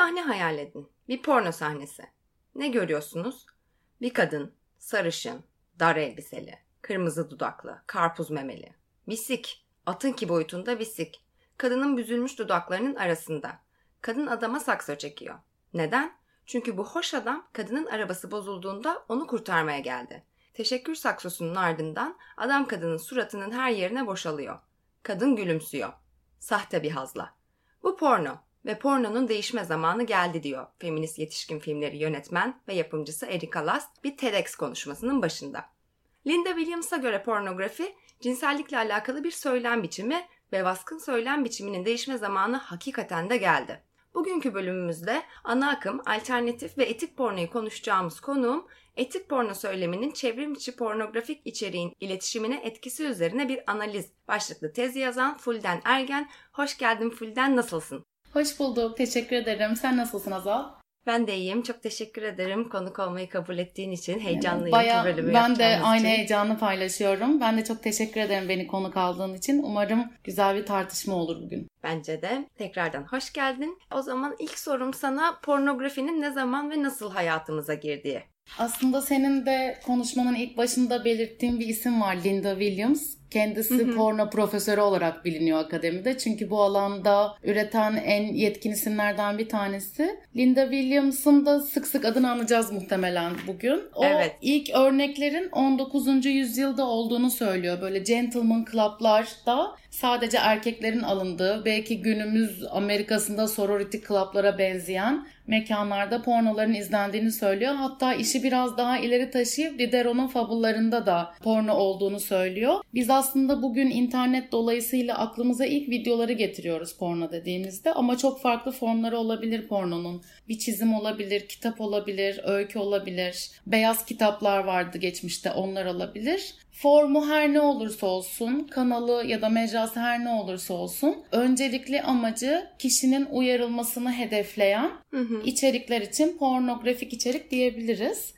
Sahne hayal edin. Bir porno sahnesi. Ne görüyorsunuz? Bir kadın, sarışın, dar elbiseli, kırmızı dudaklı, karpuz memeli. Bisik, atınki boyutunda bisik. Kadının büzülmüş dudaklarının arasında. Kadın adama sakso çekiyor. Neden? Çünkü bu hoş adam kadının arabası bozulduğunda onu kurtarmaya geldi. Teşekkür saksosunun ardından adam kadının suratının her yerine boşalıyor. Kadın gülümsüyor. Sahte bir hazla. Bu porno ve pornonun değişme zamanı geldi diyor feminist yetişkin filmleri yönetmen ve yapımcısı Erika Last bir TEDx konuşmasının başında. Linda Williams'a göre pornografi cinsellikle alakalı bir söylem biçimi ve baskın söylem biçiminin değişme zamanı hakikaten de geldi. Bugünkü bölümümüzde ana akım, alternatif ve etik pornoyu konuşacağımız konuğum, etik porno söyleminin çevrim içi pornografik içeriğin iletişimine etkisi üzerine bir analiz başlıklı tezi yazan Fulden Ergen. Hoş geldin Fulden, nasılsın? Hoş bulduk. Teşekkür ederim. Sen nasılsın Azal? Ben de iyiyim. Çok teşekkür ederim konuk olmayı kabul ettiğin için. Heyecanlıyım Bayağı, bölümü Ben de yapacağımız aynı için. heyecanı paylaşıyorum. Ben de çok teşekkür ederim beni konuk aldığın için. Umarım güzel bir tartışma olur bugün. Bence de. Tekrardan hoş geldin. O zaman ilk sorum sana pornografinin ne zaman ve nasıl hayatımıza girdiği. Aslında senin de konuşmanın ilk başında belirttiğin bir isim var Linda Williams. Kendisi Hı hı. porno profesörü olarak biliniyor akademide. Çünkü bu alanda üreten en yetkin isimlerden bir tanesi. Linda Williams'ın da sık sık adını anacağız muhtemelen bugün. O Evet. ilk örneklerin 19. yüzyılda olduğunu söylüyor. Böyle gentleman club'larda sadece erkeklerin alındığı, belki günümüz Amerika'sında sorority club'lara benzeyen mekanlarda pornoların izlendiğini söylüyor. Hatta işi biraz daha ileri taşıyıp Diderot'un fabullarında da porno olduğunu söylüyor. Biz aslında bugün internet dolayısıyla aklımıza ilk videoları getiriyoruz porno dediğimizde ama çok farklı formları olabilir pornonun. Bir çizim olabilir, kitap olabilir, öykü olabilir. Beyaz kitaplar vardı geçmişte onlar olabilir. Formu her ne olursa olsun, kanalı ya da mecrası her ne olursa olsun öncelikli amacı kişinin uyarılmasını hedefleyen Hı hı. içerikler için pornografik içerik diyebiliriz.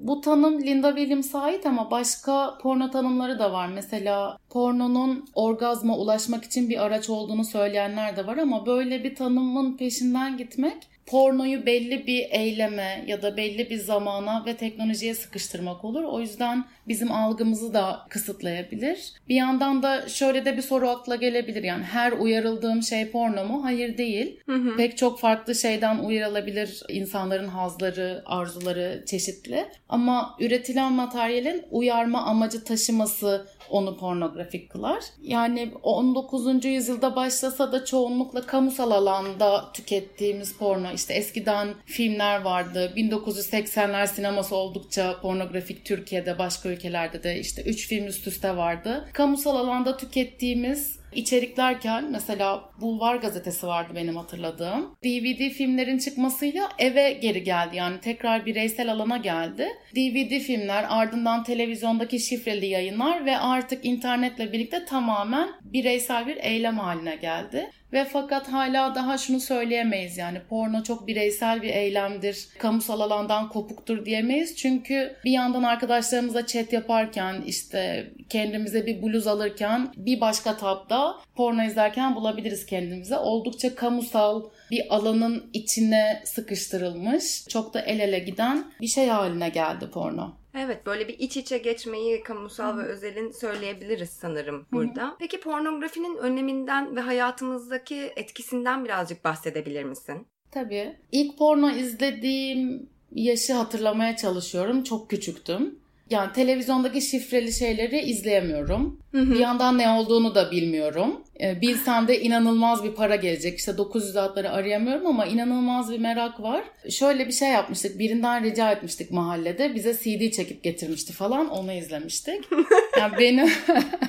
Bu tanım Linda Williams'a ait ama başka porno tanımları da var. Mesela pornonun orgazma ulaşmak için bir araç olduğunu söyleyenler de var ama böyle bir tanımın peşinden gitmek pornoyu belli bir eyleme ya da belli bir zamana ve teknolojiye sıkıştırmak olur. O yüzden bizim algımızı da kısıtlayabilir. Bir yandan da şöyle de bir soru akla gelebilir. Yani her uyarıldığım şey porno mu? Hayır değil. Hı hı. Pek çok farklı şeyden uyarılabilir insanların hazları, arzuları çeşitli. Ama üretilen materyalin uyarma amacı taşıması onu pornografik kılar. Yani 19. yüzyılda başlasa da çoğunlukla kamusal alanda tükettiğimiz porno işte eskiden filmler vardı. 1980'ler sineması oldukça pornografik Türkiye'de başka ülkelerde de işte 3 film üst üste vardı. Kamusal alanda tükettiğimiz içeriklerken mesela Bulvar gazetesi vardı benim hatırladığım. DVD filmlerin çıkmasıyla eve geri geldi yani tekrar bireysel alana geldi. DVD filmler ardından televizyondaki şifreli yayınlar ve artık internetle birlikte tamamen bireysel bir eylem haline geldi. Ve fakat hala daha şunu söyleyemeyiz yani porno çok bireysel bir eylemdir, kamusal alandan kopuktur diyemeyiz. Çünkü bir yandan arkadaşlarımızla chat yaparken işte kendimize bir bluz alırken bir başka tabda porno izlerken bulabiliriz kendimize. Oldukça kamusal bir alanın içine sıkıştırılmış, çok da el ele giden bir şey haline geldi porno. Evet böyle bir iç içe geçmeyi kamusal ve özelin söyleyebiliriz sanırım burada. Peki pornografinin öneminden ve hayatımızdaki etkisinden birazcık bahsedebilir misin? Tabii. İlk porno izlediğim yaşı hatırlamaya çalışıyorum. Çok küçüktüm. Yani televizyondaki şifreli şeyleri izleyemiyorum. Hı hı. Bir yandan ne olduğunu da bilmiyorum. E, bilsem de inanılmaz bir para gelecek. İşte 900 adları arayamıyorum ama inanılmaz bir merak var. Şöyle bir şey yapmıştık. Birinden rica etmiştik mahallede. Bize CD çekip getirmişti falan. Onu izlemiştik. Yani benim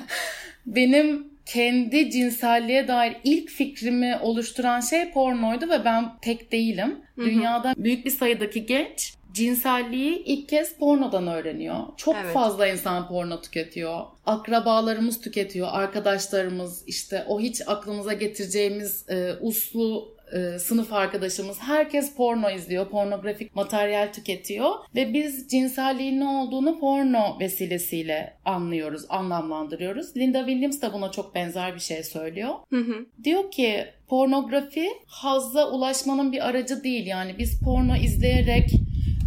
benim kendi cinselliğe dair ilk fikrimi oluşturan şey pornoydu ve ben tek değilim. Hı hı. Dünyada büyük bir sayıdaki genç cinselliği ilk kez pornodan öğreniyor. Çok evet. fazla insan porno tüketiyor. Akrabalarımız tüketiyor, arkadaşlarımız işte o hiç aklımıza getireceğimiz e, uslu e, sınıf arkadaşımız herkes porno izliyor, pornografik materyal tüketiyor ve biz cinselliğin ne olduğunu porno vesilesiyle anlıyoruz, anlamlandırıyoruz. Linda Williams da buna çok benzer bir şey söylüyor. Hı hı. Diyor ki pornografi hazza ulaşmanın bir aracı değil yani biz porno izleyerek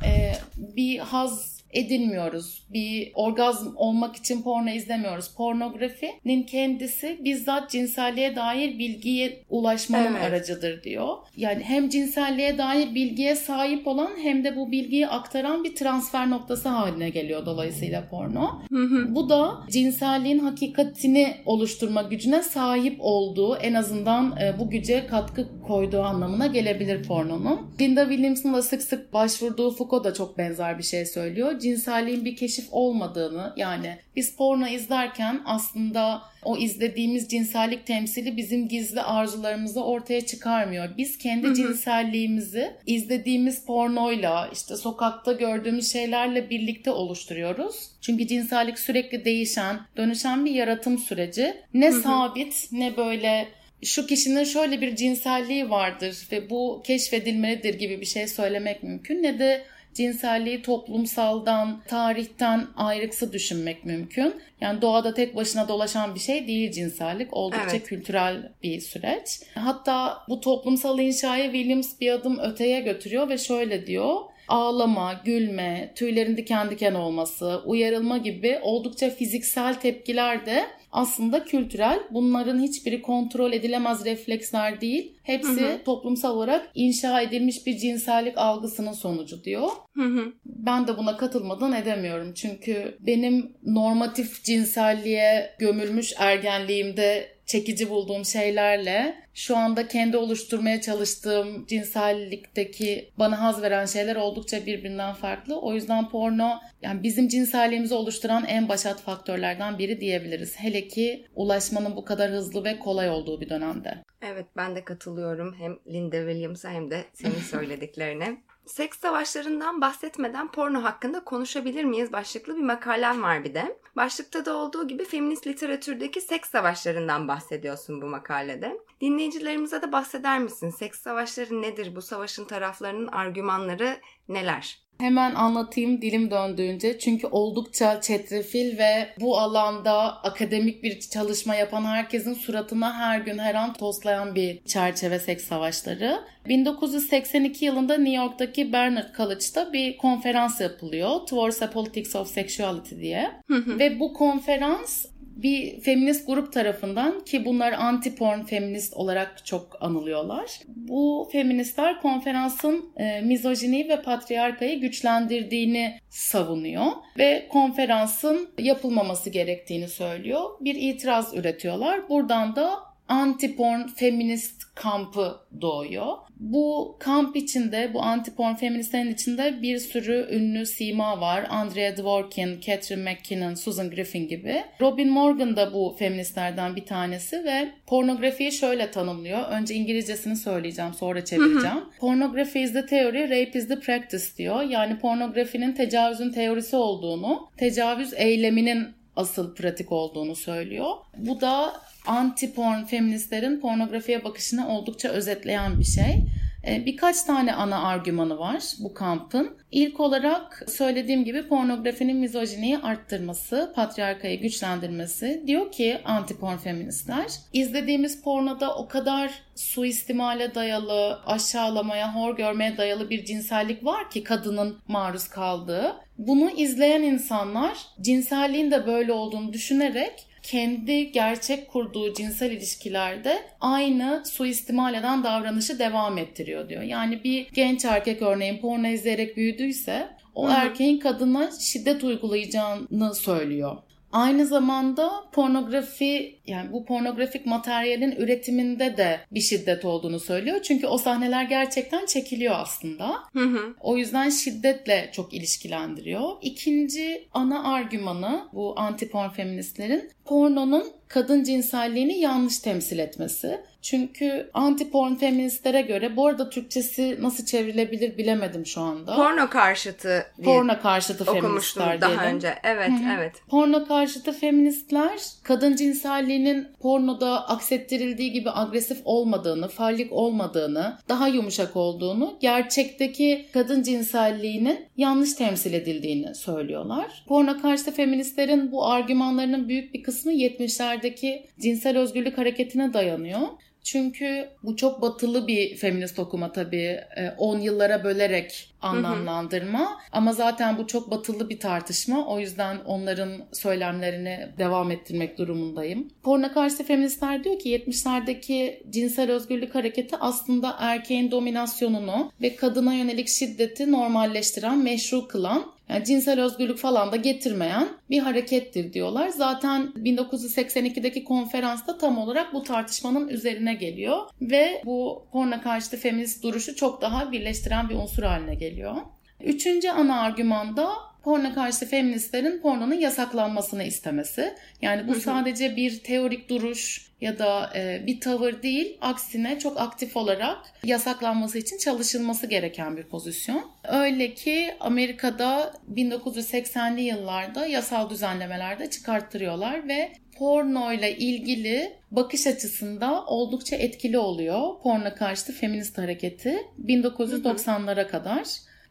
e, bir haz edinmiyoruz. Bir orgazm olmak için porno izlemiyoruz. Pornografinin kendisi bizzat cinselliğe dair bilgiye ulaşmanın evet. aracıdır diyor. Yani hem cinselliğe dair bilgiye sahip olan hem de bu bilgiyi aktaran bir transfer noktası haline geliyor dolayısıyla porno. Bu da cinselliğin hakikatini oluşturma gücüne sahip olduğu en azından e, bu güce katkı koyduğu anlamına gelebilir pornonun. Linda Williams'ın da sık sık başvurduğu Foucault da çok benzer bir şey söylüyor cinselliğin bir keşif olmadığını yani biz porno izlerken aslında o izlediğimiz cinsellik temsili bizim gizli arzularımızı ortaya çıkarmıyor. Biz kendi Hı-hı. cinselliğimizi izlediğimiz pornoyla işte sokakta gördüğümüz şeylerle birlikte oluşturuyoruz. Çünkü cinsellik sürekli değişen, dönüşen bir yaratım süreci. Ne Hı-hı. sabit ne böyle şu kişinin şöyle bir cinselliği vardır ve bu keşfedilmelidir gibi bir şey söylemek mümkün ne de cinselliği toplumsaldan, tarihten ayrıksı düşünmek mümkün. Yani doğada tek başına dolaşan bir şey değil cinsellik. Oldukça evet. kültürel bir süreç. Hatta bu toplumsal inşayı Williams bir adım öteye götürüyor ve şöyle diyor ağlama, gülme, tüylerin diken diken olması, uyarılma gibi oldukça fiziksel tepkiler de aslında kültürel. Bunların hiçbiri kontrol edilemez refleksler değil. Hepsi hı hı. toplumsal olarak inşa edilmiş bir cinsellik algısının sonucu diyor. Hı hı. Ben de buna katılmadan edemiyorum. Çünkü benim normatif cinselliğe gömülmüş ergenliğimde çekici bulduğum şeylerle şu anda kendi oluşturmaya çalıştığım cinsellikteki bana haz veren şeyler oldukça birbirinden farklı. O yüzden porno yani bizim cinselliğimizi oluşturan en başat faktörlerden biri diyebiliriz. Hele ki ulaşmanın bu kadar hızlı ve kolay olduğu bir dönemde. Evet ben de katılıyorum hem Linda Williams'a hem de senin söylediklerine. Seks savaşlarından bahsetmeden porno hakkında konuşabilir miyiz başlıklı bir makalem var bir de. Başlıkta da olduğu gibi feminist literatürdeki seks savaşlarından bahsediyorsun bu makalede. Dinleyicilerimize de bahseder misin? Seks savaşları nedir? Bu savaşın taraflarının argümanları neler? Hemen anlatayım dilim döndüğünce. Çünkü oldukça çetrefil ve bu alanda akademik bir çalışma yapan herkesin suratına her gün her an toslayan bir çerçeve seks savaşları. 1982 yılında New York'taki Barnard College'da bir konferans yapılıyor. Towards a Politics of Sexuality diye. ve bu konferans bir feminist grup tarafından ki bunlar anti-porn feminist olarak çok anılıyorlar. Bu feministler konferansın e, mizojini ve patriarkayı güçlendirdiğini savunuyor ve konferansın yapılmaması gerektiğini söylüyor. Bir itiraz üretiyorlar. Buradan da anti-porn feminist kampı doğuyor. Bu kamp içinde, bu anti-porn feministlerin içinde bir sürü ünlü sima var. Andrea Dworkin, Catherine McKinnon, Susan Griffin gibi. Robin Morgan da bu feministlerden bir tanesi ve pornografiyi şöyle tanımlıyor. Önce İngilizcesini söyleyeceğim, sonra çevireceğim. Pornography is the theory, rape is the practice diyor. Yani pornografinin tecavüzün teorisi olduğunu, tecavüz eyleminin asıl pratik olduğunu söylüyor. Bu da anti-porn feministlerin pornografiye bakışını oldukça özetleyen bir şey. Ee, birkaç tane ana argümanı var bu kampın. İlk olarak söylediğim gibi pornografinin mizojiniyi arttırması, patriarkayı güçlendirmesi. Diyor ki anti-porn feministler, izlediğimiz pornoda o kadar suistimale dayalı, aşağılamaya, hor görmeye dayalı bir cinsellik var ki kadının maruz kaldığı. Bunu izleyen insanlar cinselliğin de böyle olduğunu düşünerek kendi gerçek kurduğu cinsel ilişkilerde aynı suistimal eden davranışı devam ettiriyor diyor. Yani bir genç erkek örneğin porno izleyerek büyüdüyse o Hı-hı. erkeğin kadına şiddet uygulayacağını söylüyor. Aynı zamanda pornografi yani bu pornografik materyalin üretiminde de bir şiddet olduğunu söylüyor. Çünkü o sahneler gerçekten çekiliyor aslında. Hı hı. O yüzden şiddetle çok ilişkilendiriyor. İkinci ana argümanı bu anti porn feministlerin pornonun kadın cinselliğini yanlış temsil etmesi. Çünkü anti-porn feministlere göre bu arada Türkçesi nasıl çevrilebilir bilemedim şu anda. Porno karşıtı Porno karşıtı feministler daha diyelim. önce. Evet, Hı-hı. evet. Porno karşıtı feministler kadın cinselliğinin pornoda aksettirildiği gibi agresif olmadığını, fallik olmadığını, daha yumuşak olduğunu, gerçekteki kadın cinselliğinin yanlış temsil edildiğini söylüyorlar. Porno karşıtı feministlerin bu argümanlarının büyük bir kısmı 70'lerdeki cinsel özgürlük hareketine dayanıyor. Çünkü bu çok batılı bir feminist okuma tabii. 10 e, yıllara bölerek anlamlandırma. Hı hı. Ama zaten bu çok batılı bir tartışma. O yüzden onların söylemlerini devam ettirmek durumundayım. Porno karşı feministler diyor ki 70'lerdeki cinsel özgürlük hareketi aslında erkeğin dominasyonunu ve kadına yönelik şiddeti normalleştiren, meşru kılan yani cinsel özgürlük falan da getirmeyen bir harekettir diyorlar. Zaten 1982'deki konferansta tam olarak bu tartışmanın üzerine geliyor ve bu porno karşıtı feminist duruşu çok daha birleştiren bir unsur haline geliyor. Üçüncü ana argüman da porno karşıtı feministlerin pornonun yasaklanmasını istemesi. Yani bu sadece bir teorik duruş ya da e, bir tavır değil, aksine çok aktif olarak yasaklanması için çalışılması gereken bir pozisyon. Öyle ki Amerika'da 1980'li yıllarda yasal düzenlemelerde çıkarttırıyorlar ve porno ile ilgili bakış açısında oldukça etkili oluyor porno karşıtı feminist hareketi 1990'lara kadar.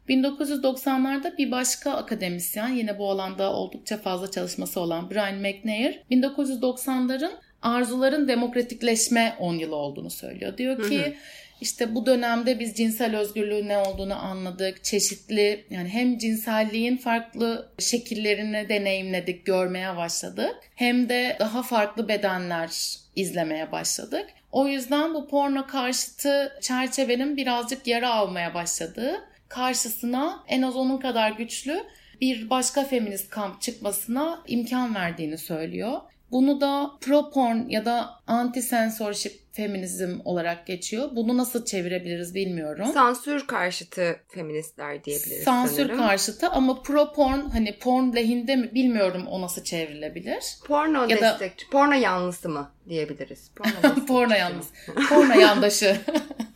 1990'larda bir başka akademisyen yine bu alanda oldukça fazla çalışması olan Brian McNair 1990'ların arzuların demokratikleşme 10 yılı olduğunu söylüyor. Diyor ki hı hı. işte bu dönemde biz cinsel özgürlüğün ne olduğunu anladık. Çeşitli yani hem cinselliğin farklı şekillerini deneyimledik, görmeye başladık. Hem de daha farklı bedenler izlemeye başladık. O yüzden bu porno karşıtı çerçevenin birazcık yara almaya başladığı karşısına en az onun kadar güçlü bir başka feminist kamp çıkmasına imkan verdiğini söylüyor. Bunu da pro-porn ya da anti-censorship feminizm olarak geçiyor. Bunu nasıl çevirebiliriz bilmiyorum. Sansür karşıtı feministler diyebiliriz Sansür sanırım. karşıtı ama pro-porn hani porn lehinde mi bilmiyorum o nasıl çevrilebilir. Porno ya destekçi, da... porno yanlısı mı diyebiliriz. Porno, porno yanlısı. porno yandaşı.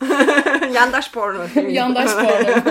Yandaş porno. Yandaş porno.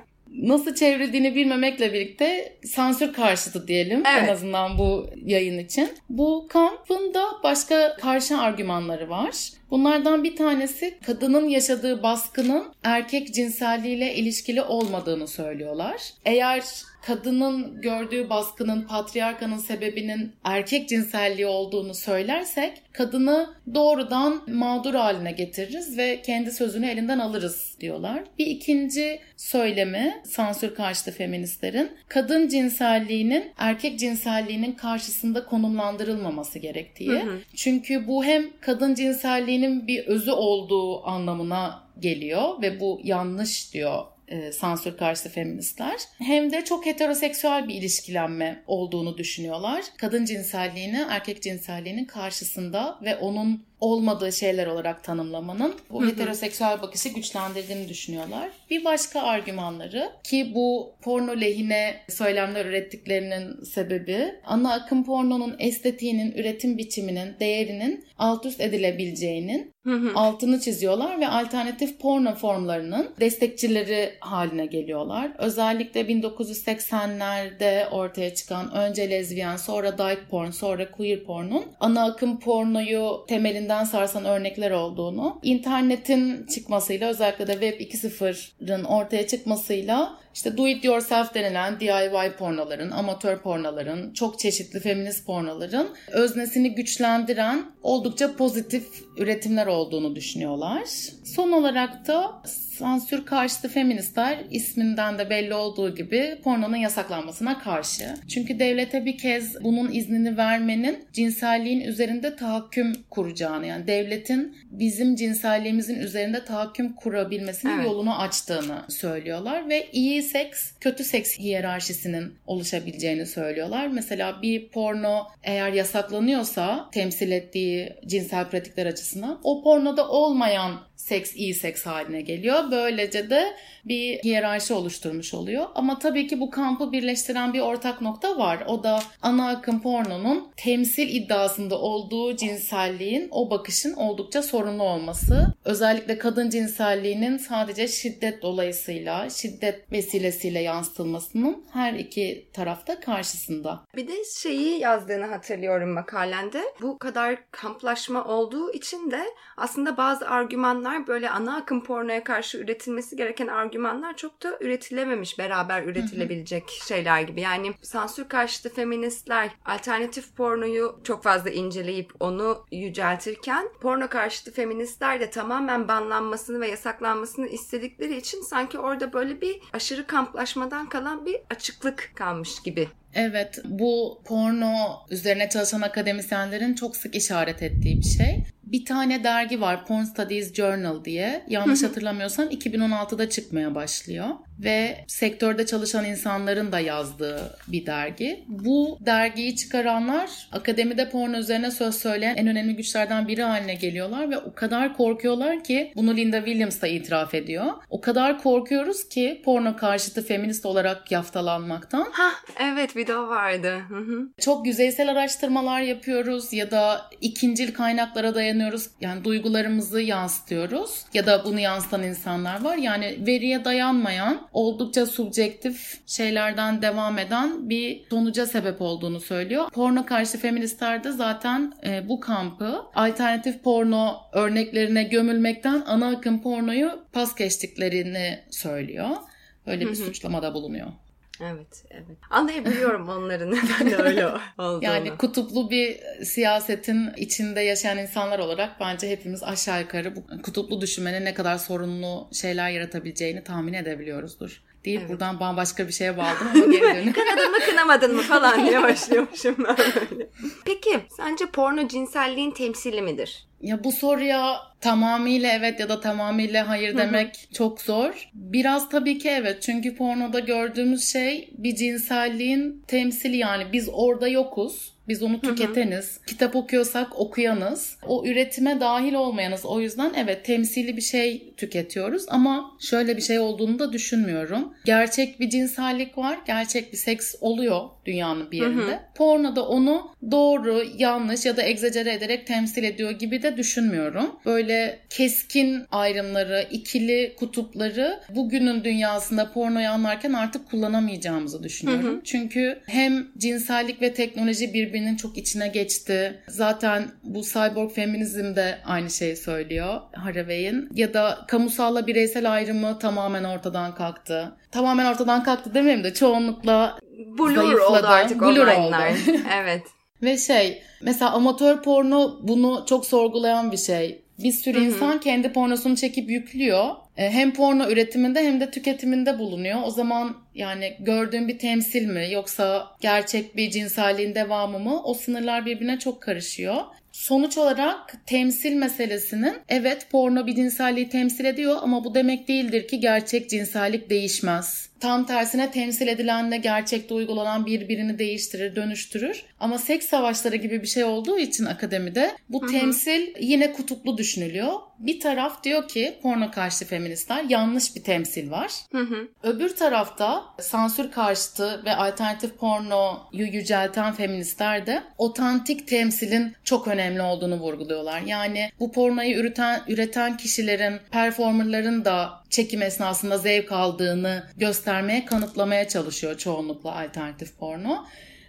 nasıl çevrildiğini bilmemekle birlikte sansür karşıtı diyelim evet. en azından bu yayın için. Bu kampın da başka karşı argümanları var. Bunlardan bir tanesi kadının yaşadığı baskının erkek cinselliğiyle ilişkili olmadığını söylüyorlar. Eğer kadının gördüğü baskının patriarkanın sebebinin erkek cinselliği olduğunu söylersek kadını doğrudan mağdur haline getiririz ve kendi sözünü elinden alırız diyorlar. Bir ikinci söylemi sansür karşıtı feministlerin kadın cinselliğinin erkek cinselliğinin karşısında konumlandırılmaması gerektiği. Hı hı. Çünkü bu hem kadın cinselliğinin bir özü olduğu anlamına geliyor ve bu yanlış diyor e, sansür karşıtı feministler. Hem de çok heteroseksüel bir ilişkilenme olduğunu düşünüyorlar. Kadın cinselliğini erkek cinselliğinin karşısında ve onun olmadığı şeyler olarak tanımlamanın bu heteroseksüel bakışı güçlendirdiğini düşünüyorlar. Bir başka argümanları ki bu porno lehine söylemler ürettiklerinin sebebi ana akım pornonun estetiğinin, üretim biçiminin, değerinin alt üst edilebileceğinin altını çiziyorlar ve alternatif porno formlarının destekçileri haline geliyorlar. Özellikle 1980'lerde ortaya çıkan önce lezbiyen, sonra dyke porn, sonra queer pornun ana akım pornoyu temelinden birbirinden sarsan örnekler olduğunu, internetin çıkmasıyla özellikle de Web 2.0'ın ortaya çıkmasıyla işte do it yourself denilen DIY pornoların, amatör pornoların, çok çeşitli feminist pornoların öznesini güçlendiren oldukça pozitif üretimler olduğunu düşünüyorlar. Son olarak da Sansür karşıtı feministler isminden de belli olduğu gibi pornonun yasaklanmasına karşı. Çünkü devlete bir kez bunun iznini vermenin cinselliğin üzerinde tahakküm kuracağını yani devletin bizim cinselliğimizin üzerinde tahakküm kurabilmesinin evet. yolunu açtığını söylüyorlar ve iyi seks kötü seks hiyerarşisinin oluşabileceğini söylüyorlar. Mesela bir porno eğer yasaklanıyorsa temsil ettiği cinsel pratikler açısından o pornoda olmayan seks iyi seks haline geliyor. Böylece de bir hiyerarşi oluşturmuş oluyor. Ama tabii ki bu kampı birleştiren bir ortak nokta var. O da ana akım pornonun temsil iddiasında olduğu cinselliğin o bakışın oldukça sorunlu olması. Özellikle kadın cinselliğinin sadece şiddet dolayısıyla, şiddet vesilesiyle yansıtılmasının her iki tarafta karşısında. Bir de şeyi yazdığını hatırlıyorum makalende. Bu kadar kamplaşma olduğu için de aslında bazı argümanlar böyle ana akım pornoya karşı üretilmesi gereken argümanlar çok da üretilememiş beraber üretilebilecek şeyler gibi. Yani sansür karşıtı feministler alternatif pornoyu çok fazla inceleyip onu yüceltirken porno karşıtı feministler de tamamen banlanmasını ve yasaklanmasını istedikleri için sanki orada böyle bir aşırı kamplaşmadan kalan bir açıklık kalmış gibi Evet, bu porno üzerine çalışan akademisyenlerin çok sık işaret ettiği bir şey. Bir tane dergi var Porn Studies Journal diye. Yanlış hatırlamıyorsam 2016'da çıkmaya başlıyor ve sektörde çalışan insanların da yazdığı bir dergi. Bu dergiyi çıkaranlar akademide porno üzerine söz söyleyen en önemli güçlerden biri haline geliyorlar ve o kadar korkuyorlar ki bunu Linda Williams da itiraf ediyor. O kadar korkuyoruz ki porno karşıtı feminist olarak yaftalanmaktan. Ha evet video vardı. Çok yüzeysel araştırmalar yapıyoruz ya da ikincil kaynaklara dayanıyoruz. Yani duygularımızı yansıtıyoruz ya da bunu yansıtan insanlar var. Yani veriye dayanmayan oldukça subjektif şeylerden devam eden bir sonuca sebep olduğunu söylüyor. Porno karşı feministler de zaten e, bu kampı alternatif porno örneklerine gömülmekten ana akım pornoyu pas geçtiklerini söylüyor. Öyle bir suçlamada bulunuyor. Evet, evet. Anlayabiliyorum onların neden de öyle olduğunu. Yani kutuplu bir siyasetin içinde yaşayan insanlar olarak bence hepimiz aşağı yukarı bu kutuplu düşünmenin ne kadar sorunlu şeyler yaratabileceğini tahmin edebiliyoruzdur deyip evet. buradan bambaşka bir şeye bağladım ama geri dönüyorum. Kınadın mı kınamadın mı falan diye başlıyormuşum ben böyle. Peki sence porno cinselliğin temsili midir? Ya bu soruya tamamıyla evet ya da tamamıyla hayır demek çok zor. Biraz tabii ki evet çünkü pornoda gördüğümüz şey bir cinselliğin temsili yani biz orada yokuz. Biz onu tüketeniz. Hı hı. Kitap okuyorsak okuyanız. O üretime dahil olmayanız. O yüzden evet temsili bir şey tüketiyoruz ama şöyle bir şey olduğunu da düşünmüyorum. Gerçek bir cinsellik var. Gerçek bir seks oluyor dünyanın bir yerinde. Hı hı. Porno da onu doğru, yanlış ya da egzecere ederek temsil ediyor gibi de düşünmüyorum. Böyle keskin ayrımları, ikili kutupları bugünün dünyasında pornoyu anlarken artık kullanamayacağımızı düşünüyorum. Hı hı. Çünkü hem cinsellik ve teknoloji birbirinin çok içine geçti. Zaten bu cyborg feminizm de aynı şeyi söylüyor Haraway'in. Ya da kamusalla bireysel ayrımı tamamen ortadan kalktı. Tamamen ortadan kalktı demeyeyim de çoğunlukla Blur zayıfladı. oldu artık Blur oldu. evet. Ve şey mesela amatör porno bunu çok sorgulayan bir şey. Bir sürü Hı-hı. insan kendi pornosunu çekip yüklüyor. E, hem porno üretiminde hem de tüketiminde bulunuyor. O zaman yani gördüğün bir temsil mi yoksa gerçek bir cinselliğin devamı mı? O sınırlar birbirine çok karışıyor. Sonuç olarak temsil meselesinin evet porno bir cinselliği temsil ediyor ama bu demek değildir ki gerçek cinsellik değişmez. Tam tersine temsil edilenle gerçekte uygulanan birbirini değiştirir, dönüştürür. Ama seks savaşları gibi bir şey olduğu için akademide bu Hı-hı. temsil yine kutuplu düşünülüyor. Bir taraf diyor ki porno karşı feministler yanlış bir temsil var. Hı-hı. Öbür tarafta sansür karşıtı ve alternatif pornoyu yücelten feministler de otantik temsilin çok önemli olduğunu vurguluyorlar. Yani bu pornoyu üreten, üreten kişilerin, performerların da çekim esnasında zevk aldığını göstermeye, kanıtlamaya çalışıyor çoğunlukla alternatif porno.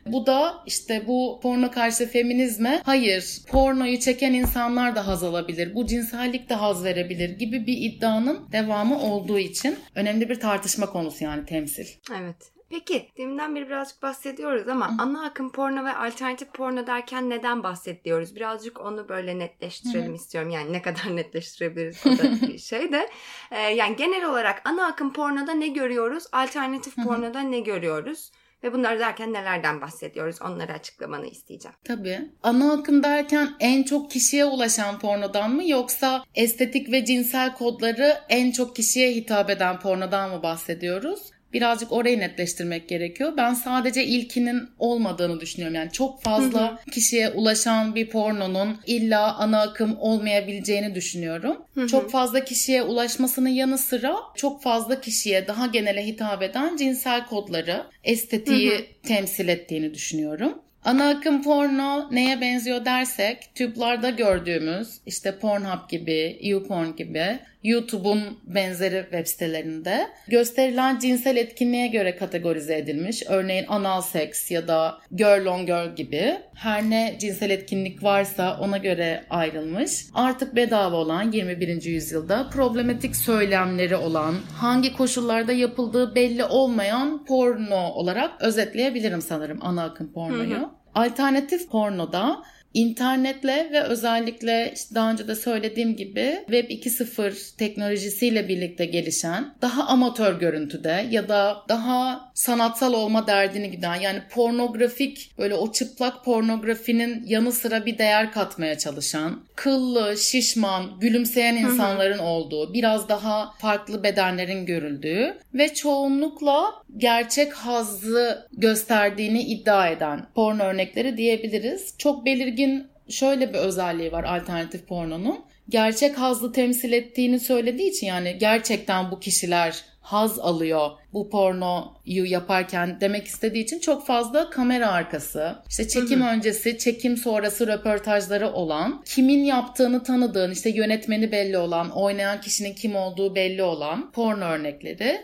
Bu da işte bu porno karşı feminizme hayır pornoyu çeken insanlar da haz alabilir. Bu cinsellik de haz verebilir gibi bir iddianın devamı olduğu için önemli bir tartışma konusu yani temsil. Evet. Peki deminden beri birazcık bahsediyoruz ama Hı. ana akım porno ve alternatif porno derken neden bahsediyoruz? Birazcık onu böyle netleştirelim Hı. istiyorum. Yani ne kadar netleştirebiliriz o da bir şey de. Ee, yani genel olarak ana akım pornoda ne görüyoruz? Alternatif Hı pornoda ne görüyoruz? Ve bunları derken nelerden bahsediyoruz? Onları açıklamanı isteyeceğim. Tabii. Ana akım derken en çok kişiye ulaşan pornodan mı yoksa estetik ve cinsel kodları en çok kişiye hitap eden pornodan mı bahsediyoruz? Birazcık orayı netleştirmek gerekiyor. Ben sadece ilkinin olmadığını düşünüyorum. Yani çok fazla kişiye ulaşan bir pornonun illa ana akım olmayabileceğini düşünüyorum. Hı hı. Çok fazla kişiye ulaşmasının yanı sıra çok fazla kişiye daha genele hitap eden cinsel kodları, estetiği Hı temsil ettiğini düşünüyorum. Ana akım porno neye benziyor dersek tüplarda gördüğümüz işte Pornhub gibi, YouPorn gibi YouTube'un benzeri web sitelerinde gösterilen cinsel etkinliğe göre kategorize edilmiş. Örneğin anal seks ya da girl on girl gibi her ne cinsel etkinlik varsa ona göre ayrılmış. Artık bedava olan 21. yüzyılda problematik söylemleri olan, hangi koşullarda yapıldığı belli olmayan porno olarak özetleyebilirim sanırım ana akım pornoyu. Hı hı. Alternatif pornoda internetle ve özellikle işte daha önce de söylediğim gibi Web 2.0 teknolojisiyle birlikte gelişen daha amatör görüntüde ya da daha sanatsal olma derdini giden yani pornografik böyle o çıplak pornografinin yanı sıra bir değer katmaya çalışan kıllı, şişman, gülümseyen insanların olduğu, biraz daha farklı bedenlerin görüldüğü ve çoğunlukla gerçek hazzı gösterdiğini iddia eden porno örnekleri diyebiliriz. Çok belirgin şöyle bir özelliği var alternatif pornonun. Gerçek hazzı temsil ettiğini söylediği için yani gerçekten bu kişiler haz alıyor bu pornoyu yaparken demek istediği için çok fazla kamera arkası, işte çekim öncesi, çekim sonrası röportajları olan, kimin yaptığını tanıdığın, işte yönetmeni belli olan, oynayan kişinin kim olduğu belli olan porno örnekleri.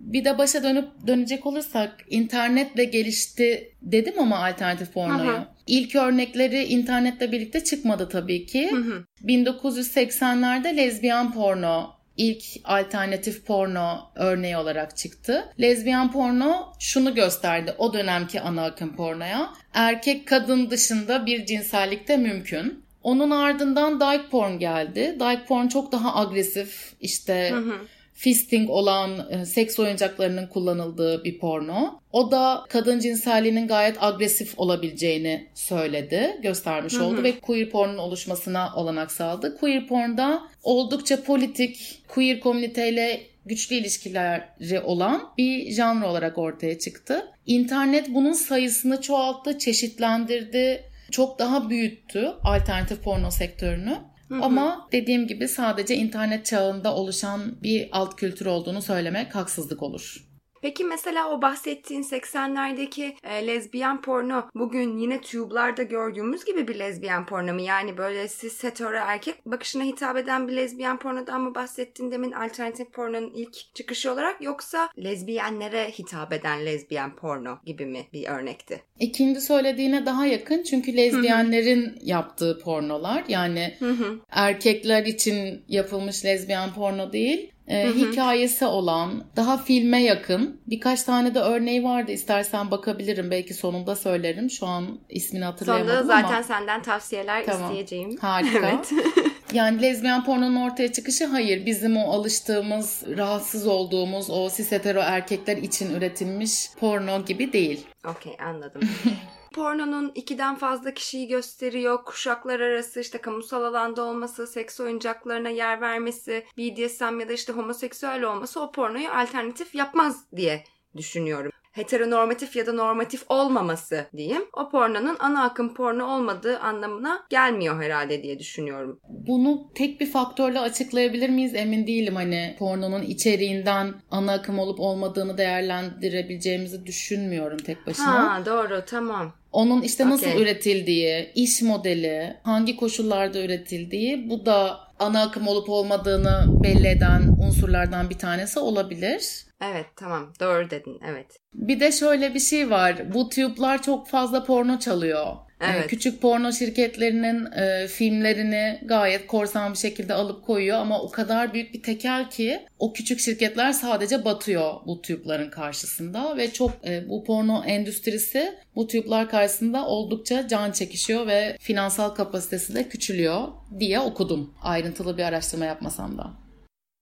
Bir de başa dönüp dönecek olursak internetle gelişti dedim ama alternatif pornoyu. Aha. İlk örnekleri internetle birlikte çıkmadı tabii ki. Hı hı. 1980'lerde lezbiyen porno ilk alternatif porno örneği olarak çıktı. Lezbiyen porno şunu gösterdi o dönemki ana akım pornoya. Erkek kadın dışında bir cinsellik de mümkün. Onun ardından dyke porn geldi. Dyke porn çok daha agresif işte Hı hı. Fisting olan e, seks oyuncaklarının kullanıldığı bir porno. O da kadın cinselliğinin gayet agresif olabileceğini söyledi, göstermiş Hı hı. oldu ve queer pornun oluşmasına olanak sağladı. Queer pornda oldukça politik, queer komüniteyle güçlü ilişkileri olan bir janr olarak ortaya çıktı. İnternet bunun sayısını çoğalttı, çeşitlendirdi, çok daha büyüttü alternatif porno sektörünü. Hı hı. Ama dediğim gibi sadece internet çağında oluşan bir alt kültür olduğunu söylemek haksızlık olur. Peki mesela o bahsettiğin 80'lerdeki e, lezbiyen porno bugün yine tube'larda gördüğümüz gibi bir lezbiyen porno mu? Yani böyle cis hetero erkek bakışına hitap eden bir lezbiyen pornodan mı bahsettin demin alternatif pornonun ilk çıkışı olarak yoksa lezbiyenlere hitap eden lezbiyen porno gibi mi bir örnekti? İkinci söylediğine daha yakın çünkü lezbiyenlerin yaptığı pornolar yani Hı hı. erkekler için yapılmış lezbiyen porno değil. E, Hı hı. hikayesi olan, daha filme yakın. Birkaç tane de örneği vardı. İstersen bakabilirim. Belki sonunda söylerim. Şu an ismini hatırlayamadım Sonunda ama. zaten senden tavsiyeler Tamam. isteyeceğim. Harika. Evet. Yani lezbiyen pornonun ortaya çıkışı hayır. Bizim o alıştığımız, rahatsız olduğumuz o cis hetero erkekler için üretilmiş porno gibi değil. Okey anladım. Pornonun ikiden fazla kişiyi gösteriyor, kuşaklar arası işte kamusal alanda olması, seks oyuncaklarına yer vermesi, BDSM ya da işte homoseksüel olması o pornoyu alternatif yapmaz diye düşünüyorum. Heteronormatif ya da normatif olmaması diyeyim. O pornonun ana akım porno olmadığı anlamına gelmiyor herhalde diye düşünüyorum. Bunu tek bir faktörle açıklayabilir miyiz emin değilim. Hani pornonun içeriğinden ana akım olup olmadığını değerlendirebileceğimizi düşünmüyorum tek başına. Ha doğru tamam. Onun işte nasıl Okey. üretildiği, iş modeli, hangi koşullarda üretildiği bu da ana akım olup olmadığını belli eden unsurlardan bir tanesi olabilir. Evet tamam doğru dedin evet. Bir de şöyle bir şey var. Bu tube'lar çok fazla porno çalıyor. Evet. Küçük porno şirketlerinin e, filmlerini gayet korsan bir şekilde alıp koyuyor ama o kadar büyük bir tekel ki o küçük şirketler sadece batıyor bu tüplerin karşısında ve çok e, bu porno endüstrisi bu tüpler karşısında oldukça can çekişiyor ve finansal kapasitesi de küçülüyor diye okudum. Ayrıntılı bir araştırma yapmasam da.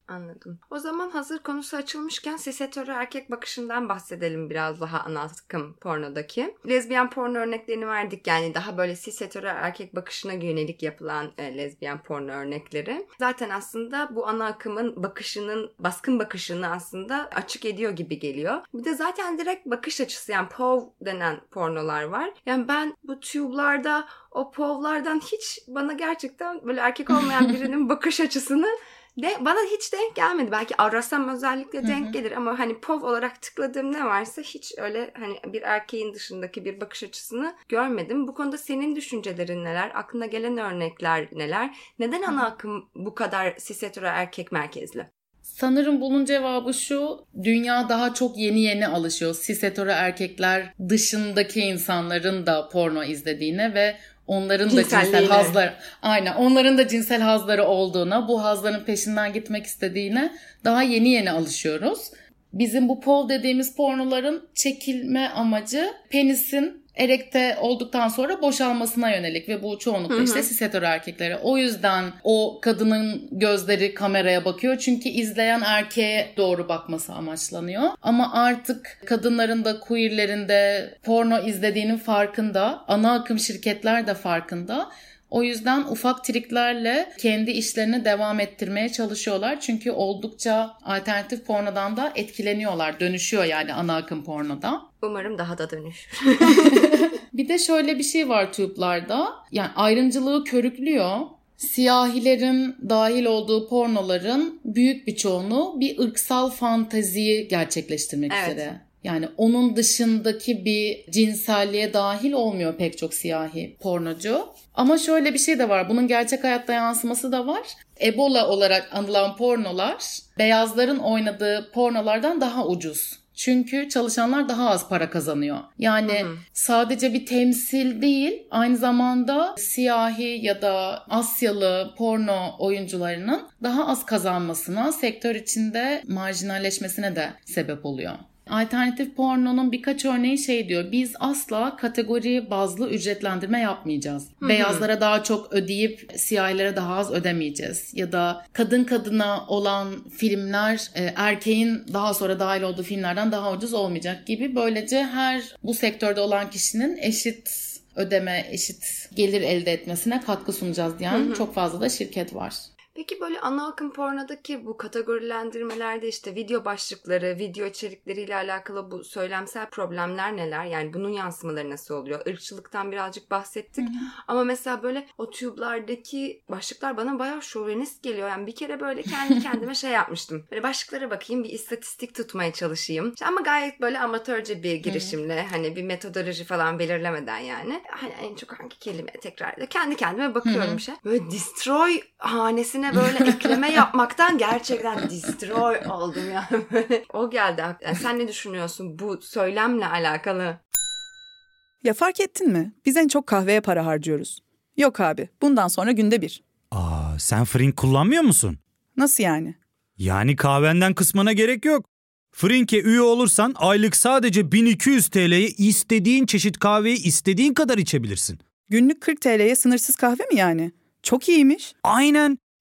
Anladım. O zaman hazır konusu açılmışken sisetörü erkek bakışından bahsedelim biraz daha ana akım pornodaki. Lezbiyen porno örneklerini verdik yani daha böyle sisetörü erkek bakışına yönelik yapılan e, lezbiyen porno örnekleri. Zaten aslında bu ana akımın bakışının, baskın bakışını aslında açık ediyor gibi geliyor. Bir de zaten direkt bakış açısı yani POV denen pornolar var. Yani ben bu tube'larda o POV'lardan hiç bana gerçekten böyle erkek olmayan birinin bakış açısını de, bana hiç denk gelmedi. Belki arasam özellikle denk gelir ama hani POV olarak tıkladığım ne varsa hiç öyle hani bir erkeğin dışındaki bir bakış açısını görmedim. Bu konuda senin düşüncelerin neler? Aklına gelen örnekler neler? Neden ana akım bu kadar sisetüre erkek merkezli? Sanırım bunun cevabı şu. Dünya daha çok yeni yeni alışıyor. Sisetore erkekler dışındaki insanların da porno izlediğine ve onların da cinsel hazlar aynen onların da cinsel hazları olduğuna, bu hazların peşinden gitmek istediğine daha yeni yeni alışıyoruz. Bizim bu pol dediğimiz pornoların çekilme amacı penisin erekte olduktan sonra boşalmasına yönelik ve bu çoğunlukla işte sisetör erkeklere. O yüzden o kadının gözleri kameraya bakıyor çünkü izleyen erkeğe doğru bakması amaçlanıyor. Ama artık kadınların da queerlerin de porno izlediğinin farkında. Ana akım şirketler de farkında. O yüzden ufak triklerle kendi işlerini devam ettirmeye çalışıyorlar. Çünkü oldukça alternatif pornodan da etkileniyorlar. Dönüşüyor yani ana akım pornoda. Umarım daha da dönüşür. bir de şöyle bir şey var tüplarda. Yani ayrımcılığı körüklüyor. Siyahilerin dahil olduğu pornoların büyük bir çoğunluğu bir ırksal fanteziyi gerçekleştirmek evet. üzere. Yani onun dışındaki bir cinselliğe dahil olmuyor pek çok siyahi pornocu. Ama şöyle bir şey de var. Bunun gerçek hayatta yansıması da var. Ebola olarak anılan pornolar beyazların oynadığı pornolardan daha ucuz. Çünkü çalışanlar daha az para kazanıyor. Yani hı hı. sadece bir temsil değil, aynı zamanda siyahi ya da Asyalı porno oyuncularının daha az kazanmasına, sektör içinde marjinalleşmesine de sebep oluyor. Alternatif pornonun birkaç örneği şey diyor. Biz asla kategori bazlı ücretlendirme yapmayacağız. Hı-hı. Beyazlara daha çok ödeyip siyahilere daha az ödemeyeceğiz. Ya da kadın kadına olan filmler e, erkeğin daha sonra dahil olduğu filmlerden daha ucuz olmayacak gibi. Böylece her bu sektörde olan kişinin eşit ödeme, eşit gelir elde etmesine katkı sunacağız diyen hı hı. çok fazla da şirket var. Peki böyle ana akım pornodaki bu kategorilendirmelerde işte video başlıkları, video içerikleriyle alakalı bu söylemsel problemler neler? Yani bunun yansımaları nasıl oluyor? Irkçılıktan birazcık bahsettik. Hı hı. Ama mesela böyle o tube'lardaki başlıklar bana bayağı şovenist geliyor. Yani bir kere böyle kendi kendime şey yapmıştım. Böyle başlıklara bakayım, bir istatistik tutmaya çalışayım. İşte ama gayet böyle amatörce bir girişimle hı. hani bir metodoloji falan belirlemeden yani. Hani en çok hangi kelime tekrar kendi kendime bakıyorum hı hı. şey. Böyle destroy hanesine üstüne böyle ekleme yapmaktan gerçekten destroy oldum yani. Böyle. O geldi. Yani sen ne düşünüyorsun bu söylemle alakalı? Ya fark ettin mi? Biz en çok kahveye para harcıyoruz. Yok abi bundan sonra günde bir. Aa sen Frink kullanmıyor musun? Nasıl yani? Yani kahvenden kısmına gerek yok. Frink'e üye olursan aylık sadece 1200 TL'ye istediğin çeşit kahveyi istediğin kadar içebilirsin. Günlük 40 TL'ye sınırsız kahve mi yani? Çok iyiymiş. Aynen.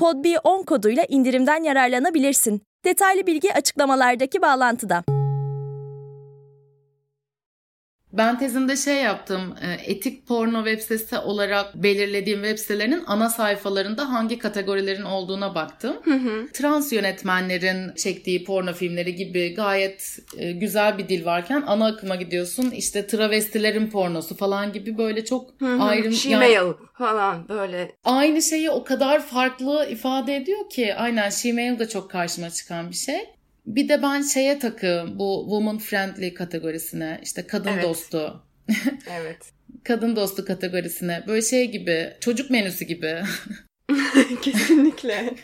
podb10 koduyla indirimden yararlanabilirsin. Detaylı bilgi açıklamalardaki bağlantıda. Ben tezimde şey yaptım. e, Etik porno web sitesi olarak belirlediğim web sitelerinin ana sayfalarında hangi kategorilerin olduğuna baktım. Trans yönetmenlerin çektiği porno filmleri gibi gayet e, güzel bir dil varken ana akıma gidiyorsun. İşte travestilerin pornosu falan gibi böyle çok ayrım Gmail falan böyle. aynı şeyi o kadar farklı ifade ediyor ki aynen Gmail de çok karşıma çıkan bir şey. Bir de ben şeye takığım bu woman friendly kategorisine işte kadın Evet. dostu Evet. kadın dostu kategorisine böyle şey gibi çocuk menüsü gibi. Kesinlikle.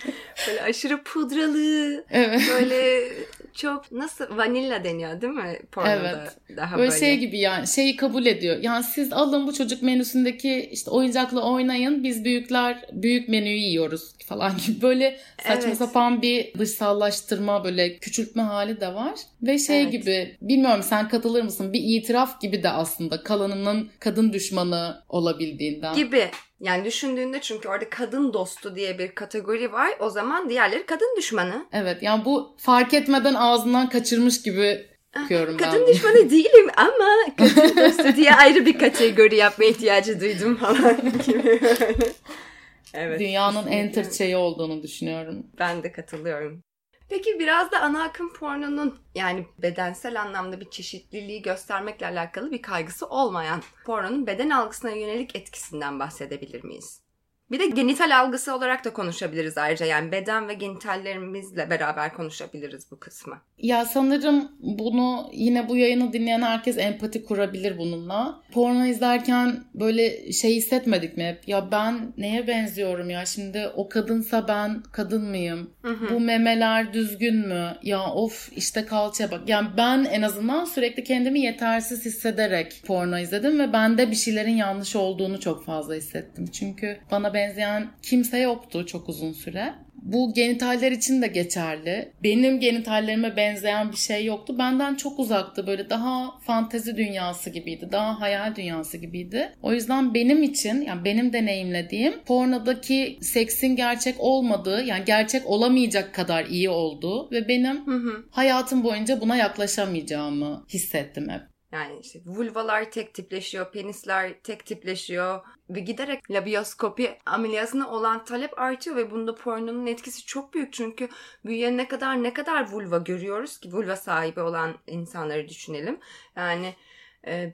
Böyle aşırı pudralı. evet. Böyle çok nasıl vanilla deniyor değil mi pornoda? Evet. Daha Böyle, böyle. şey gibi yani şeyi kabul ediyor. Yani siz alın bu çocuk menüsündeki işte oyuncakla oynayın biz büyükler büyük menüyü yiyoruz falan gibi böyle saçma Evet. sapan bir dışsallaştırma böyle küçültme hali de var. Ve şey Evet. gibi bilmiyorum sen katılır mısın bir itiraf gibi de aslında kalanının kadın düşmanı olabildiğinden. gibi. Yani düşündüğünde çünkü orada kadın dostu diye bir kategori var. O zaman diğerleri kadın düşmanı. Evet yani bu fark etmeden ağzından kaçırmış gibi bakıyorum ben. Kadın bunu. düşmanı değilim ama kadın dostu diye ayrı bir kategori yapma ihtiyacı duydum falan gibi. evet. Dünyanın en kesinlikle. tırt şeyi olduğunu düşünüyorum. Ben de katılıyorum. Peki biraz da ana akım pornonun yani bedensel anlamda bir çeşitliliği göstermekle alakalı bir kaygısı olmayan pornonun beden algısına yönelik etkisinden bahsedebilir miyiz? Bir de genital algısı olarak da konuşabiliriz ayrıca. Yani beden ve genitallerimizle beraber konuşabiliriz bu kısmı. Ya sanırım bunu yine bu yayını dinleyen herkes empati kurabilir bununla. Porno izlerken böyle şey hissetmedik mi hep? Ya ben neye benziyorum ya? Şimdi o kadınsa ben kadın mıyım? Bu memeler düzgün mü? Ya of işte kalça bak. Yani ben en azından sürekli kendimi yetersiz hissederek porno izledim ve bende bir şeylerin yanlış olduğunu çok fazla hissettim. Çünkü bana benzeyen kimse yoktu çok uzun süre. Bu genitaller için de geçerli. Benim genitallerime benzeyen bir şey yoktu. Benden çok uzaktı. Böyle daha fantezi dünyası gibiydi. Daha hayal dünyası gibiydi. O yüzden benim için yani benim deneyimlediğim pornodaki seksin gerçek olmadığı yani gerçek olamayacak kadar iyi olduğu ve benim hayatım boyunca buna yaklaşamayacağımı hissettim hep. Yani işte vulvalar tek tipleşiyor, penisler tek tipleşiyor. Ve giderek labiyoskopi ameliyatına olan talep artıyor ve bunda pornonun etkisi çok büyük. Çünkü büyüyene kadar ne kadar vulva görüyoruz ki? Vulva sahibi olan insanları düşünelim. Yani e,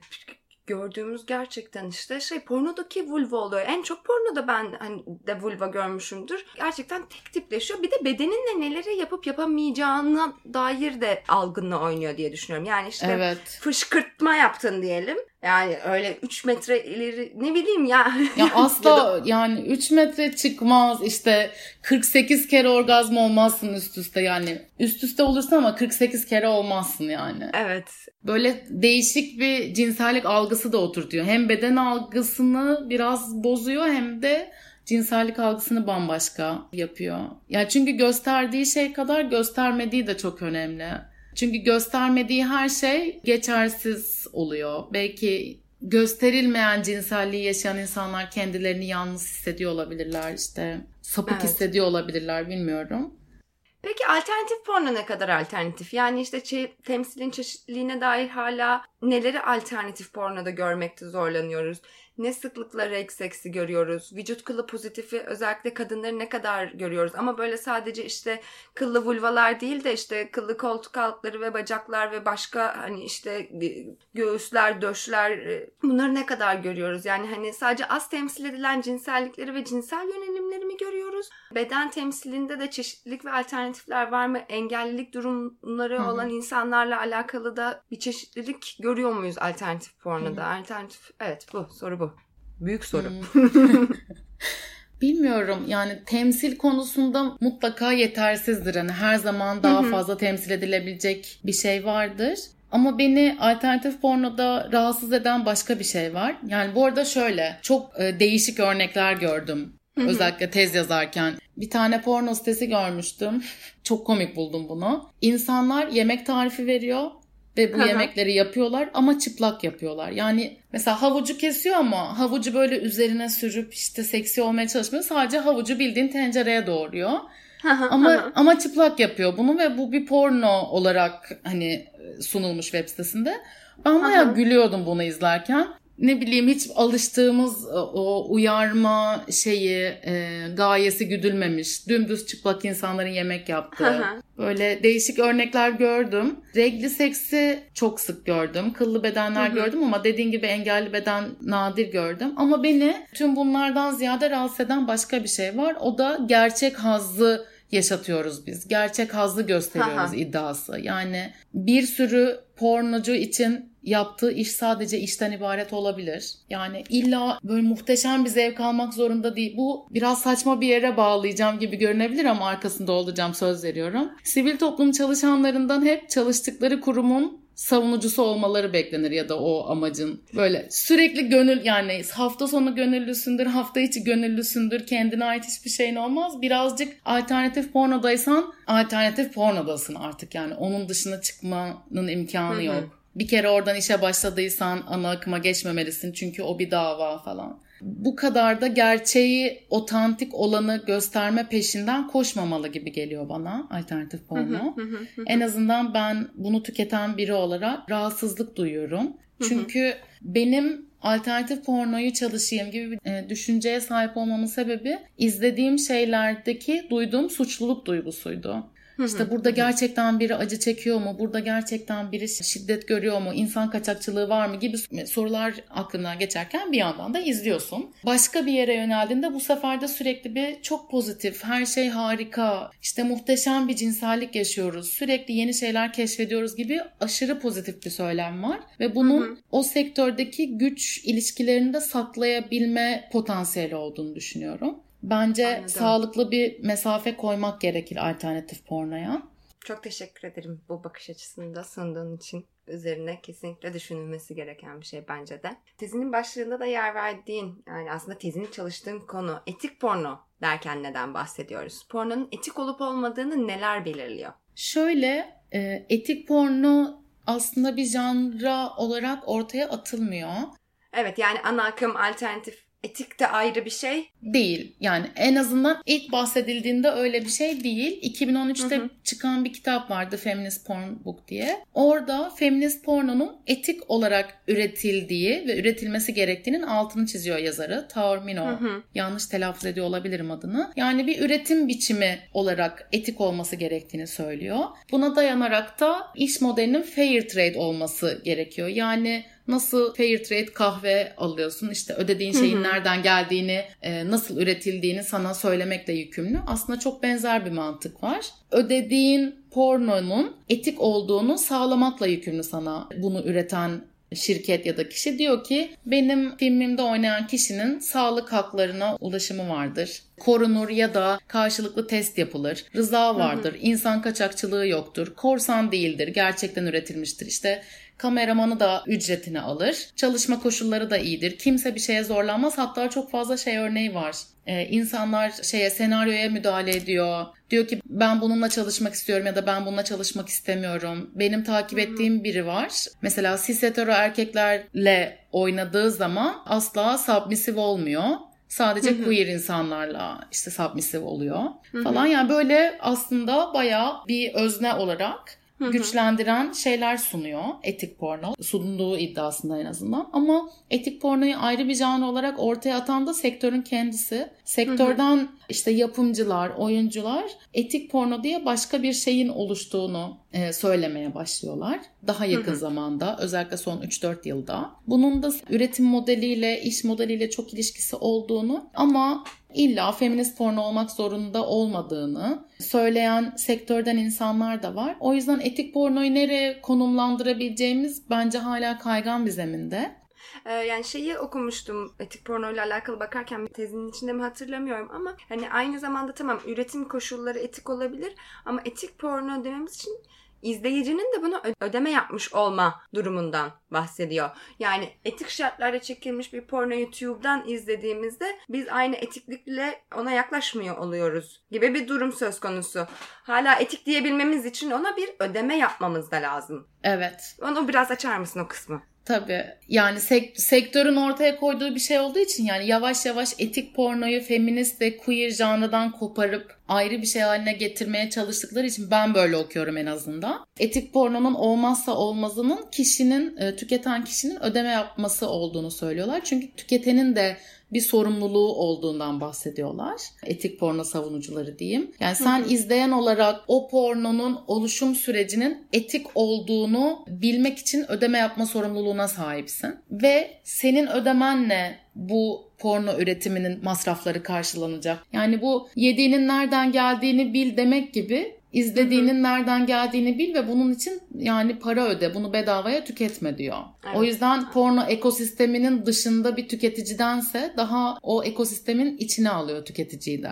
gördüğümüz gerçekten işte şey pornodaki vulva oluyor. En çok pornoda ben hani de vulva görmüşümdür. Gerçekten tek tipleşiyor. Bir de bedeninle neleri yapıp yapamayacağına dair de algınla oynuyor diye düşünüyorum. Yani işte Evet. fışkırtma yaptın diyelim. Yani öyle 3 metre ileri ne bileyim ya. Ya asla yani 3 metre çıkmaz işte 48 kere orgazm olmazsın üst üste yani. Üst üste olursun ama 48 kere olmazsın yani. evet. Böyle değişik bir cinsellik algısı da oturtuyor. Hem beden algısını biraz bozuyor hem de cinsellik algısını bambaşka yapıyor. Ya çünkü gösterdiği şey kadar göstermediği de çok önemli. Çünkü göstermediği her şey geçersiz oluyor. Belki gösterilmeyen cinselliği yaşayan insanlar kendilerini yalnız hissediyor olabilirler işte. Sapık Evet. hissediyor olabilirler bilmiyorum. Peki alternatif porno ne kadar alternatif? Yani işte çe- temsilin çeşitliliğine dair hala neleri alternatif pornoda görmekte zorlanıyoruz? Ne sıklıkla reg seksi görüyoruz? Vücut kılı pozitifi özellikle kadınları ne kadar görüyoruz? Ama böyle sadece işte kıllı vulvalar değil de işte kıllı koltuk altları ve bacaklar ve başka hani işte e, göğüsler, döşler e, bunları ne kadar görüyoruz? Yani hani sadece az temsil edilen cinsellikleri ve cinsel yönelimleri mi görüyoruz? Beden temsilinde de çeşitlilik ve alternatifler var mı? Engellilik durumları olan insanlarla alakalı da bir çeşitlilik görüyor muyuz alternatif pornoda? Alternatif evet bu soru bu. Büyük soru. Hmm. Bilmiyorum yani temsil konusunda mutlaka yetersizdir. Hani her zaman daha fazla temsil edilebilecek bir şey vardır. Ama beni alternatif pornoda rahatsız eden başka bir şey var. Yani bu arada şöyle çok e, değişik örnekler gördüm. Özellikle tez yazarken. Bir tane porno sitesi görmüştüm. Çok komik buldum bunu. İnsanlar yemek tarifi veriyor ve bu yemekleri yapıyorlar ama çıplak yapıyorlar. Yani mesela havucu kesiyor ama havucu böyle üzerine sürüp işte seksi olmaya çalışmıyor. Sadece havucu bildiğin tencereye doğruyor. ama ama çıplak yapıyor bunu ve bu bir porno olarak hani sunulmuş web sitesinde. Ben bayağı gülüyordum bunu izlerken ne bileyim hiç alıştığımız e, o uyarma şeyi e, gayesi güdülmemiş. Dümdüz çıplak insanların yemek yaptığı. Böyle değişik örnekler gördüm. Regli seksi çok sık gördüm. Kıllı bedenler gördüm ama dediğin gibi engelli beden nadir gördüm. Ama beni tüm bunlardan ziyade rahatsız eden başka bir şey var. O da gerçek hazzı yaşatıyoruz biz. Gerçek hazzı gösteriyoruz iddiası. Yani bir sürü pornocu için yaptığı iş sadece işten ibaret olabilir. Yani illa böyle muhteşem bir zevk almak zorunda değil. Bu biraz saçma bir yere bağlayacağım gibi görünebilir ama arkasında olacağım söz veriyorum. Sivil toplum çalışanlarından hep çalıştıkları kurumun savunucusu olmaları beklenir ya da o amacın. Böyle sürekli gönül yani hafta sonu gönüllüsündür, hafta içi gönüllüsündür, kendine ait hiçbir şeyin olmaz. Birazcık alternatif pornodaysan alternatif pornodasın artık yani onun dışına çıkmanın imkanı yok bir kere oradan işe başladıysan ana akıma geçmemelisin çünkü o bir dava falan. Bu kadar da gerçeği otantik olanı gösterme peşinden koşmamalı gibi geliyor bana alternatif porno. en azından ben bunu tüketen biri olarak rahatsızlık duyuyorum. Çünkü benim alternatif pornoyu çalışayım gibi bir e, düşünceye sahip olmamın sebebi izlediğim şeylerdeki duyduğum suçluluk duygusuydu. İşte burada gerçekten biri acı çekiyor mu? Burada gerçekten biri şiddet görüyor mu? İnsan kaçakçılığı var mı? Gibi sorular aklından geçerken bir yandan da izliyorsun. Başka bir yere yöneldiğinde bu sefer de sürekli bir çok pozitif, her şey harika, işte muhteşem bir cinsellik yaşıyoruz. Sürekli yeni şeyler keşfediyoruz gibi aşırı pozitif bir söylem var. Ve bunun hı hı. o sektördeki güç ilişkilerini de saklayabilme potansiyeli olduğunu düşünüyorum. Bence Anladım. sağlıklı bir mesafe koymak gerekir alternatif pornoya. Çok teşekkür ederim bu bakış açısını da sunduğun için. Üzerine kesinlikle düşünülmesi gereken bir şey bence de. Tezinin başlığında da yer verdiğin, yani aslında tezini çalıştığın konu etik porno derken neden bahsediyoruz? Pornonun etik olup olmadığını neler belirliyor? Şöyle, e, etik porno aslında bir janra olarak ortaya atılmıyor. Evet yani ana akım alternatif etik de ayrı bir şey. Değil. Yani en azından ilk bahsedildiğinde öyle bir şey değil. 2013'te hı hı. çıkan bir kitap vardı Feminist Porn Book diye. Orada feminist pornonun etik olarak üretildiği ve üretilmesi gerektiğinin altını çiziyor yazarı. Taormino. Hı hı. Yanlış telaffuz ediyor olabilirim adını. Yani bir üretim biçimi olarak etik olması gerektiğini söylüyor. Buna dayanarak da iş modelinin fair trade olması gerekiyor. Yani nasıl fair trade kahve alıyorsun işte ödediğin şeyin nereden geldiğini e, nasıl üretildiğini sana söylemekle yükümlü. Aslında çok benzer bir mantık var. Ödediğin pornonun etik olduğunu sağlamakla yükümlü sana bunu üreten şirket ya da kişi diyor ki benim filmimde oynayan kişinin sağlık haklarına ulaşımı vardır. Korunur ya da karşılıklı test yapılır. Rıza vardır. Hı hı. İnsan kaçakçılığı yoktur. Korsan değildir. Gerçekten üretilmiştir. İşte Kameramanı da ücretini alır. Çalışma koşulları da iyidir. Kimse bir şeye zorlanmaz. Hatta çok fazla şey örneği var. Ee, insanlar şeye senaryoya müdahale ediyor. Diyor ki ben bununla çalışmak istiyorum ya da ben bununla çalışmak istemiyorum. Benim takip ettiğim biri var. Mesela cis hetero erkeklerle oynadığı zaman asla submissive olmuyor. Sadece Hı-hı. queer insanlarla işte submissive oluyor Hı-hı. falan. Yani böyle aslında bayağı bir özne olarak Hı-hı. güçlendiren şeyler sunuyor etik porno. Sunduğu iddiasında en azından. Ama etik pornoyu ayrı bir janr olarak ortaya atan da sektörün kendisi. Sektörden Hı-hı. işte yapımcılar, oyuncular etik porno diye başka bir şeyin oluştuğunu e, söylemeye başlıyorlar. Daha yakın Hı-hı. zamanda özellikle son 3-4 yılda. Bunun da üretim modeliyle, iş modeliyle çok ilişkisi olduğunu ama illa feminist porno olmak zorunda olmadığını söyleyen sektörden insanlar da var. O yüzden etik pornoyu nereye konumlandırabileceğimiz bence hala kaygan bir zeminde. Ee, yani şeyi okumuştum etik porno ile alakalı bakarken bir tezinin içinde mi hatırlamıyorum ama hani aynı zamanda tamam üretim koşulları etik olabilir ama etik porno dememiz için izleyicinin de bunu ödeme yapmış olma durumundan bahsediyor. Yani etik şartlarda çekilmiş bir porno YouTube'dan izlediğimizde biz aynı etiklikle ona yaklaşmıyor oluyoruz gibi bir durum söz konusu. Hala etik diyebilmemiz için ona bir ödeme yapmamız da lazım. Evet. Onu biraz açar mısın o kısmı? Tabii. Yani sek- sektörün ortaya koyduğu bir şey olduğu için yani yavaş yavaş etik pornoyu feminist ve queer janrıdan koparıp ayrı bir şey haline getirmeye çalıştıkları için ben böyle okuyorum en azından. Etik pornonun olmazsa olmazının kişinin, e, tüketen kişinin ödeme yapması olduğunu söylüyorlar. Çünkü tüketenin de bir sorumluluğu olduğundan bahsediyorlar. Etik porno savunucuları diyeyim. Yani sen izleyen olarak o pornonun oluşum sürecinin etik olduğunu bilmek için ödeme yapma sorumluluğuna sahipsin. Ve senin ödemenle bu porno üretiminin masrafları karşılanacak. Yani bu yediğinin nereden geldiğini bil demek gibi izlediğinin hı hı. nereden geldiğini bil ve bunun için yani para öde. Bunu bedavaya tüketme diyor. Evet. O yüzden porno ekosisteminin dışında bir tüketicidense daha o ekosistemin içine alıyor tüketiciyi de.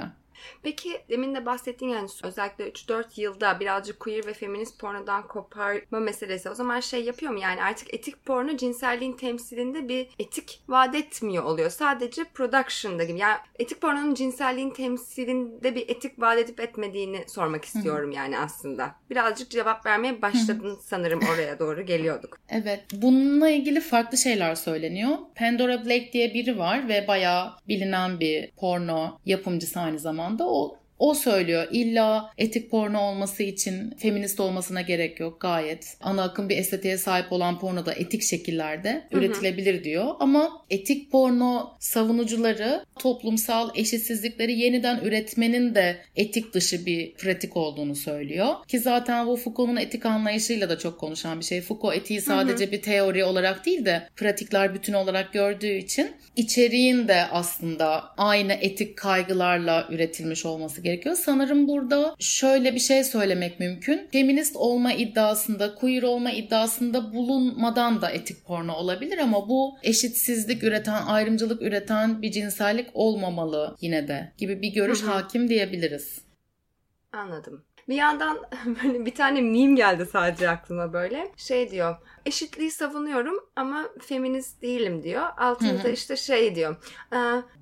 Peki demin de bahsettiğin yani özellikle 3-4 yılda birazcık queer ve feminist pornodan koparma meselesi. O zaman şey yapıyor mu yani artık etik porno cinselliğin temsilinde bir etik vaat etmiyor oluyor. Sadece production'da gibi. Yani etik pornonun cinselliğin temsilinde bir etik vaat edip etmediğini sormak istiyorum yani aslında. Birazcık cevap vermeye başladın sanırım oraya doğru geliyorduk. Evet. Bununla ilgili farklı şeyler söyleniyor. Pandora Blake diye biri var ve bayağı bilinen bir porno yapımcısı aynı zamanda zamanda o o söylüyor. İlla etik porno olması için feminist olmasına gerek yok. Gayet ana akım bir estetiğe sahip olan porno da etik şekillerde Hı-hı. üretilebilir diyor. Ama etik porno savunucuları toplumsal eşitsizlikleri yeniden üretmenin de etik dışı bir pratik olduğunu söylüyor. Ki zaten bu Foucault'un etik anlayışıyla da çok konuşan bir şey. Foucault etiği sadece Hı-hı. bir teori olarak değil de pratikler bütün olarak gördüğü için içeriğin de aslında aynı etik kaygılarla üretilmiş olması gerekiyor. Sanırım burada şöyle bir şey söylemek mümkün. Feminist olma iddiasında, queer olma iddiasında bulunmadan da etik porno olabilir ama bu eşitsizlik üreten, ayrımcılık üreten bir cinsellik olmamalı yine de gibi bir görüş hakim diyebiliriz. Anladım. Bir yandan böyle bir tane meme geldi sadece aklıma böyle. Şey diyor. Eşitliği savunuyorum ama feminist değilim diyor. Altında da işte şey diyor. E,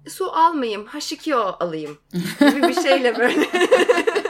su almayayım, H2O alayım gibi bir şeyle böyle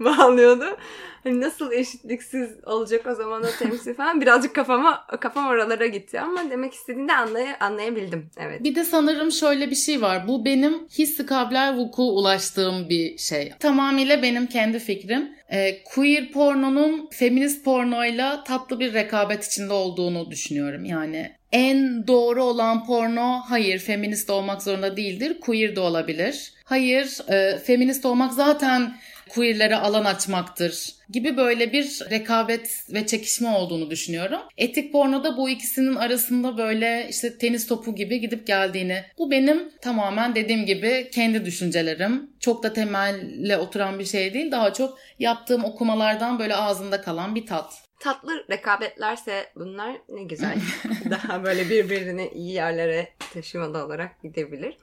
bağlıyordu. Hani nasıl eşitliksiz olacak o zaman o temsil falan birazcık kafama kafam oralara gitti ama demek istediğini anlay anlayabildim. Evet. Bir de sanırım şöyle bir şey var. Bu benim hissi kabler vuku ulaştığım bir şey. Tamamıyla benim kendi fikrim. E, queer pornonun feminist pornoyla tatlı bir rekabet içinde olduğunu düşünüyorum. Yani en doğru olan porno hayır feminist olmak zorunda değildir. Queer de olabilir. Hayır e, feminist olmak zaten queerlere alan açmaktır gibi böyle bir rekabet ve çekişme olduğunu düşünüyorum. Etik pornoda bu ikisinin arasında böyle işte tenis topu gibi gidip geldiğini. Bu benim tamamen dediğim gibi kendi düşüncelerim. Çok da temelle oturan bir şey değil. Daha çok yaptığım okumalardan böyle ağzında kalan bir tat tatlı rekabetlerse bunlar ne güzel. Daha böyle birbirini iyi yerlere taşımalı olarak gidebilir.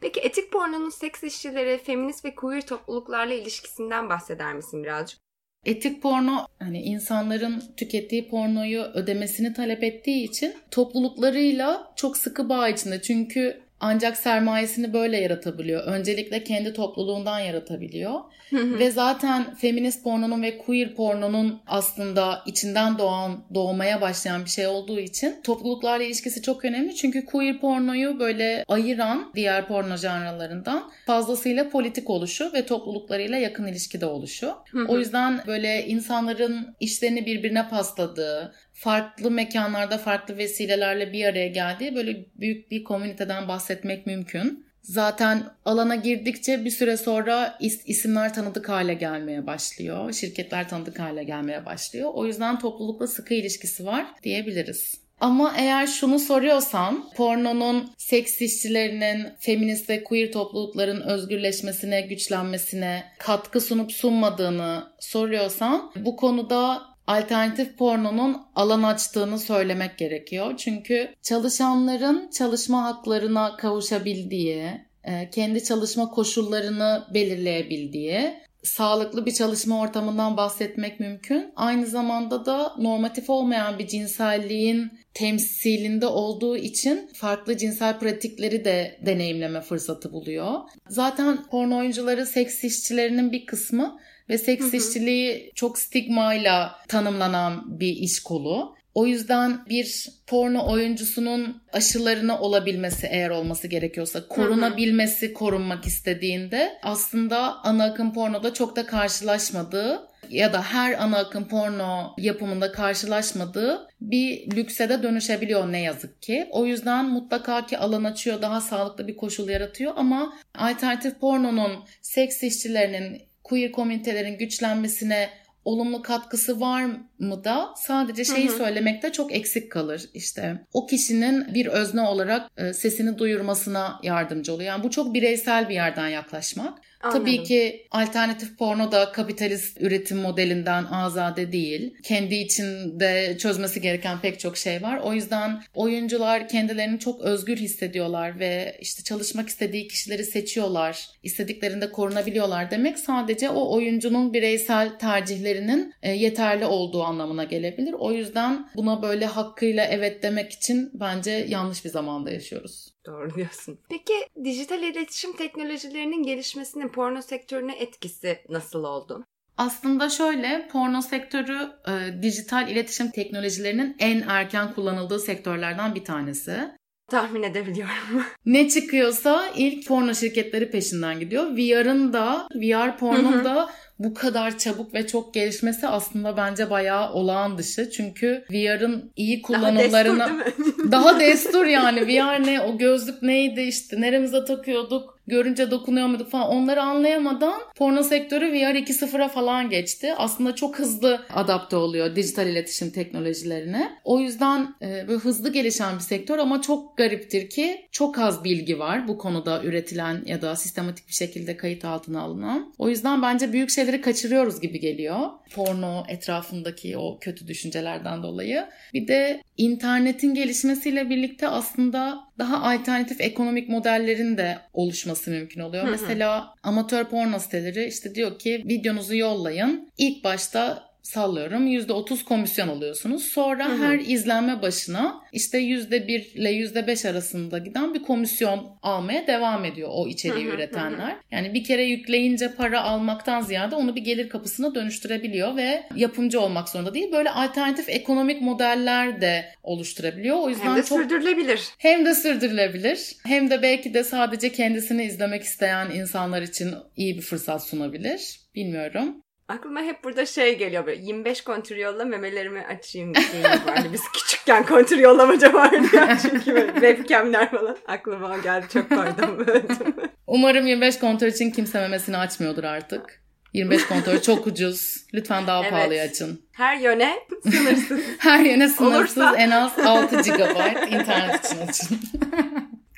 Peki etik pornonun seks işçileri, feminist ve queer topluluklarla ilişkisinden bahseder misin birazcık? Etik porno hani insanların tükettiği pornoyu ödemesini talep ettiği için topluluklarıyla çok sıkı bağ içinde. Çünkü ancak sermayesini böyle yaratabiliyor. Öncelikle kendi topluluğundan yaratabiliyor. ve zaten feminist pornonun ve queer pornonun aslında içinden doğan, doğmaya başlayan bir şey olduğu için topluluklarla ilişkisi çok önemli. Çünkü queer pornoyu böyle ayıran diğer porno janralarından fazlasıyla politik oluşu ve topluluklarıyla yakın ilişkide oluşu. o yüzden böyle insanların işlerini birbirine pasladığı, farklı mekanlarda farklı vesilelerle bir araya geldiği böyle büyük bir komüniteden bahsetmek mümkün. Zaten alana girdikçe bir süre sonra is- isimler tanıdık hale gelmeye başlıyor. Şirketler tanıdık hale gelmeye başlıyor. O yüzden toplulukla sıkı ilişkisi var diyebiliriz. Ama eğer şunu soruyorsan pornonun seks işçilerinin feminist ve queer toplulukların özgürleşmesine, güçlenmesine katkı sunup sunmadığını soruyorsan bu konuda alternatif pornonun alan açtığını söylemek gerekiyor. Çünkü çalışanların çalışma haklarına kavuşabildiği, e, kendi çalışma koşullarını belirleyebildiği, sağlıklı bir çalışma ortamından bahsetmek mümkün. Aynı zamanda da normatif olmayan bir cinselliğin temsilinde olduğu için farklı cinsel pratikleri de deneyimleme fırsatı buluyor. Zaten porno oyuncuları seks işçilerinin bir kısmı ve seks işçiliği çok stigmayla tanımlanan bir iş kolu. O yüzden bir porno oyuncusunun aşılarına olabilmesi eğer olması gerekiyorsa, korunabilmesi korunmak istediğinde aslında ana akım pornoda çok da karşılaşmadığı ya da her ana akım porno yapımında karşılaşmadığı bir lükse de dönüşebiliyor ne yazık ki. O yüzden mutlaka ki alan açıyor, daha sağlıklı bir koşul yaratıyor ama alternatif pornonun seks işçilerinin, queer komünitelerin güçlenmesine olumlu katkısı var mı da sadece şeyi hı hı. söylemekte çok eksik kalır. İşte o kişinin bir özne olarak e, sesini duyurmasına yardımcı oluyor. Yani bu çok bireysel bir yerden yaklaşmak. Anladım. Tabii ki alternatif porno da kapitalist üretim modelinden azade değil. Kendi içinde çözmesi gereken pek çok şey var. O yüzden oyuncular kendilerini çok özgür hissediyorlar ve işte çalışmak istediği kişileri seçiyorlar. İstediklerinde korunabiliyorlar demek sadece o oyuncunun bireysel tercihlerinin e, yeterli olduğu anlamına gelebilir. O yüzden buna böyle hakkıyla evet demek için bence yanlış bir zamanda yaşıyoruz. Doğru diyorsun. Peki dijital iletişim teknolojilerinin gelişmesinin porno sektörüne etkisi nasıl oldu? Aslında şöyle porno sektörü e, dijital iletişim teknolojilerinin en erken kullanıldığı sektörlerden bir tanesi. Tahmin edebiliyorum. ne çıkıyorsa ilk porno şirketleri peşinden gidiyor. VR'ın da, VR pornun da bu kadar çabuk ve çok gelişmesi aslında bence bayağı olağan dışı. Çünkü VR'ın iyi kullanımlarını... Daha destur, daha destur yani. VR ne, o gözlük neydi işte, neremize takıyorduk görünce dokunuyor muyduk falan onları anlayamadan porno sektörü VR 2.0'a falan geçti. Aslında çok hızlı adapte oluyor dijital iletişim teknolojilerine. O yüzden e, böyle hızlı gelişen bir sektör ama çok gariptir ki çok az bilgi var bu konuda üretilen ya da sistematik bir şekilde kayıt altına alınan. O yüzden bence büyük şeyleri kaçırıyoruz gibi geliyor. Porno etrafındaki o kötü düşüncelerden dolayı. Bir de internetin gelişmesiyle birlikte aslında daha alternatif ekonomik modellerin de oluşması mümkün oluyor. Hı hı. Mesela amatör porno siteleri işte diyor ki videonuzu yollayın. İlk başta sallıyorum %30 komisyon alıyorsunuz. Sonra Hı-hı. her izlenme başına işte %1 ile %5 arasında giden bir komisyon almaya devam ediyor o içeriği Hı-hı. üretenler. Hı-hı. Yani bir kere yükleyince para almaktan ziyade onu bir gelir kapısına dönüştürebiliyor ve yapımcı olmak zorunda değil. Böyle alternatif ekonomik modeller de oluşturabiliyor. O yüzden hem de çok sürdürülebilir. Hem de sürdürülebilir. Hem de belki de sadece kendisini izlemek isteyen insanlar için iyi bir fırsat sunabilir. Bilmiyorum. Aklıma hep burada şey geliyor böyle 25 kontür yolla memelerimi açayım şeyi vardı. Biz küçükken kontür yollamaca vardı ya çünkü böyle webcamler falan aklıma geldi çok pardon. Umarım 25 kontür için kimse memesini açmıyordur artık. 25 kontör çok ucuz. Lütfen daha evet. pahalıya açın. Her yöne sınırsız. Her yöne sınırsız Olursa... en az 6 GB internet için açın.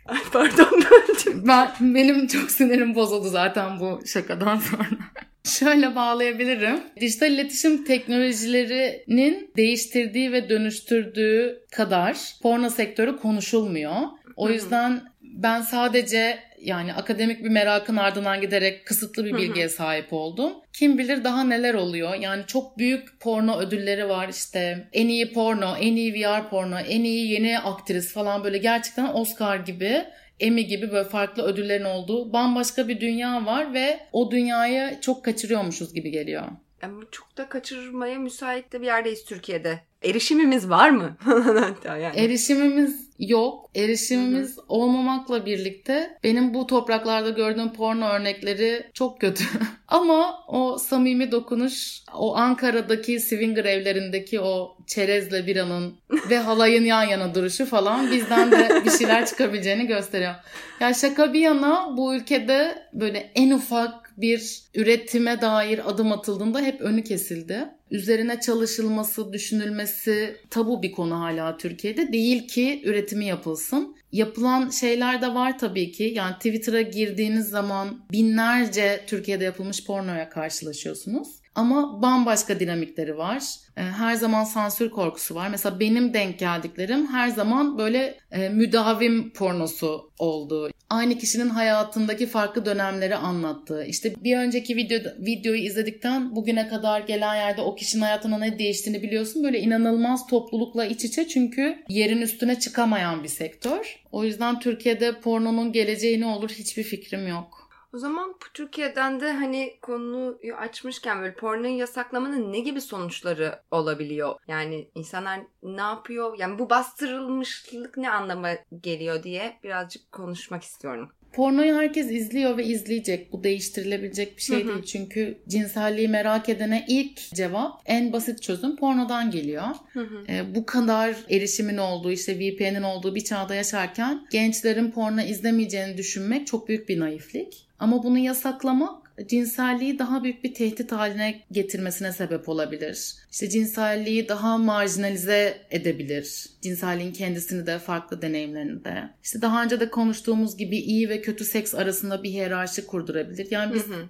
Ay pardon. ben, benim çok sinirim bozuldu zaten bu şakadan sonra. Şöyle bağlayabilirim. Dijital iletişim teknolojilerinin değiştirdiği ve dönüştürdüğü kadar porno sektörü konuşulmuyor. O yüzden ben sadece yani akademik bir merakın ardından giderek kısıtlı bir bilgiye sahip oldum. Kim bilir daha neler oluyor. Yani çok büyük porno ödülleri var işte. En iyi porno, en iyi VR porno, en iyi yeni aktris falan böyle gerçekten Oscar gibi Emmy gibi böyle farklı ödüllerin olduğu bambaşka bir dünya var ve o dünyayı çok kaçırıyormuşuz gibi geliyor. Ama çok da kaçırmaya müsait de bir yerdeyiz Türkiye'de. Erişimimiz var mı? Hatta yani. Erişimimiz yok. Erişimimiz Hı-hı. olmamakla birlikte benim bu topraklarda gördüğüm porno örnekleri çok kötü. Ama o samimi dokunuş, o Ankara'daki swinger evlerindeki o çerezle biranın ve halayın yan yana duruşu falan bizden de bir şeyler çıkabileceğini gösteriyor. Ya şaka bir yana bu ülkede böyle en ufak bir üretime dair adım atıldığında hep önü kesildi üzerine çalışılması, düşünülmesi tabu bir konu hala Türkiye'de. Değil ki üretimi yapılsın. Yapılan şeyler de var tabii ki. Yani Twitter'a girdiğiniz zaman binlerce Türkiye'de yapılmış pornoya karşılaşıyorsunuz. Ama bambaşka dinamikleri var. Ee, her zaman sansür korkusu var. Mesela benim denk geldiklerim her zaman böyle e, müdavim pornosu oldu. Aynı kişinin hayatındaki farklı dönemleri anlattığı. İşte bir önceki video, videoyu izledikten bugüne kadar gelen yerde o kişinin hayatına ne değiştiğini biliyorsun. Böyle inanılmaz toplulukla iç içe çünkü yerin üstüne çıkamayan bir sektör. O yüzden Türkiye'de pornonun geleceği ne olur hiçbir fikrim yok. O zaman Türkiye'den de hani konuyu açmışken böyle pornoyu yasaklamanın ne gibi sonuçları olabiliyor? Yani insanlar ne yapıyor? Yani bu bastırılmışlık ne anlama geliyor diye birazcık konuşmak istiyorum. Pornoyu herkes izliyor ve izleyecek. Bu değiştirilebilecek bir şey Hı hı. değil. Çünkü cinselliği merak edene ilk cevap en basit çözüm pornodan geliyor. Hı hı. Ee, bu kadar erişimin olduğu işte VPN'in olduğu bir çağda yaşarken gençlerin porno izlemeyeceğini düşünmek çok büyük bir naiflik. Ama bunu yasaklamak cinselliği daha büyük bir tehdit haline getirmesine sebep olabilir. İşte cinselliği daha marjinalize edebilir. Cinselliğin kendisini de farklı deneyimlerini de. İşte daha önce de konuştuğumuz gibi iyi ve kötü seks arasında bir hiyerarşi kurdurabilir. Yani biz Hı hı.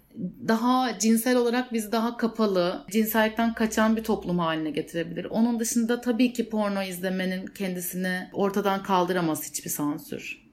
daha cinsel olarak bizi daha kapalı, cinsellikten kaçan bir toplum haline getirebilir. Onun dışında tabii ki porno izlemenin kendisini ortadan kaldıramaz hiçbir sansür.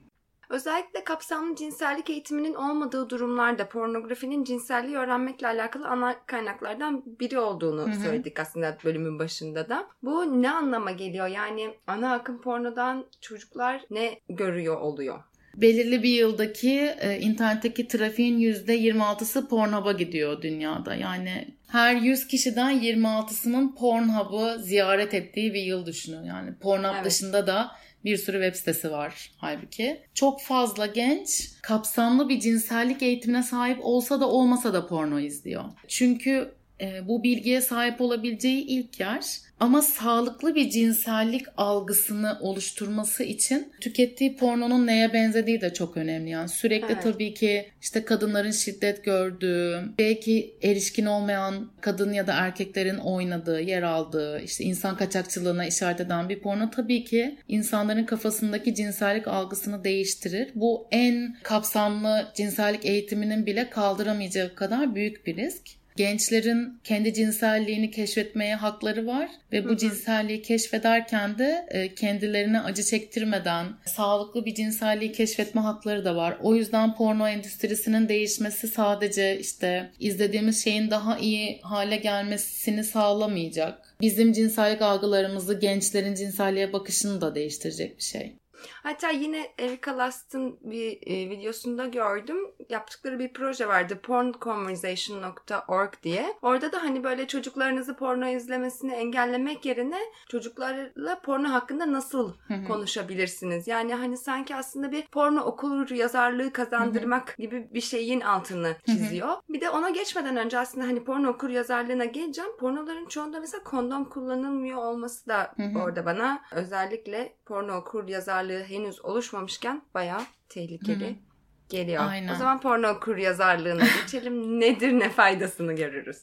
Özellikle kapsamlı cinsellik eğitiminin olmadığı durumlarda pornografinin cinselliği öğrenmekle alakalı ana kaynaklardan biri olduğunu Hı hı. söyledik aslında bölümün başında da. Bu ne anlama geliyor? Yani ana akım pornodan çocuklar ne görüyor oluyor? Belirli bir yıldaki e, internetteki trafiğin %26'sı Pornhub'a gidiyor dünyada. Yani her 100 kişiden 26'sının Pornhub'ı ziyaret ettiği bir yıl düşünün. Yani Pornhub Evet. dışında da bir sürü web sitesi var halbuki. Çok fazla genç kapsamlı bir cinsellik eğitimine sahip olsa da olmasa da porno izliyor. Çünkü e, bu bilgiye sahip olabileceği ilk yer ama sağlıklı bir cinsellik algısını oluşturması için tükettiği pornonun neye benzediği de çok önemli. Yani sürekli Evet. tabii ki işte kadınların şiddet gördüğü, belki erişkin olmayan kadın ya da erkeklerin oynadığı, yer aldığı, işte insan kaçakçılığına işaret eden bir porno tabii ki insanların kafasındaki cinsellik algısını değiştirir. Bu en kapsamlı cinsellik eğitiminin bile kaldıramayacağı kadar büyük bir risk. Gençlerin kendi cinselliğini keşfetmeye hakları var ve bu cinselliği keşfederken de e, kendilerine acı çektirmeden sağlıklı bir cinselliği keşfetme hakları da var. O yüzden porno endüstrisinin değişmesi sadece işte izlediğimiz şeyin daha iyi hale gelmesini sağlamayacak. Bizim cinsellik algılarımızı, gençlerin cinselliğe bakışını da değiştirecek bir şey. Hatta yine Erika Last'ın bir e, videosunda gördüm. Yaptıkları bir proje vardı. pornconversation.org diye. Orada da hani böyle çocuklarınızı porno izlemesini engellemek yerine çocuklarla porno hakkında nasıl konuşabilirsiniz? Yani hani sanki aslında bir porno okur yazarlığı kazandırmak gibi bir şeyin altını çiziyor. Bir de ona geçmeden önce aslında hani porno okur yazarlığına geleceğim. Pornoların çoğunda mesela kondom kullanılmıyor olması da orada bana özellikle porno okur yazarlığı henüz oluşmamışken bayağı tehlikeli Hı hı. geliyor. Aynen. O zaman porno okur yazarlığına geçelim. Nedir ne faydasını görürüz.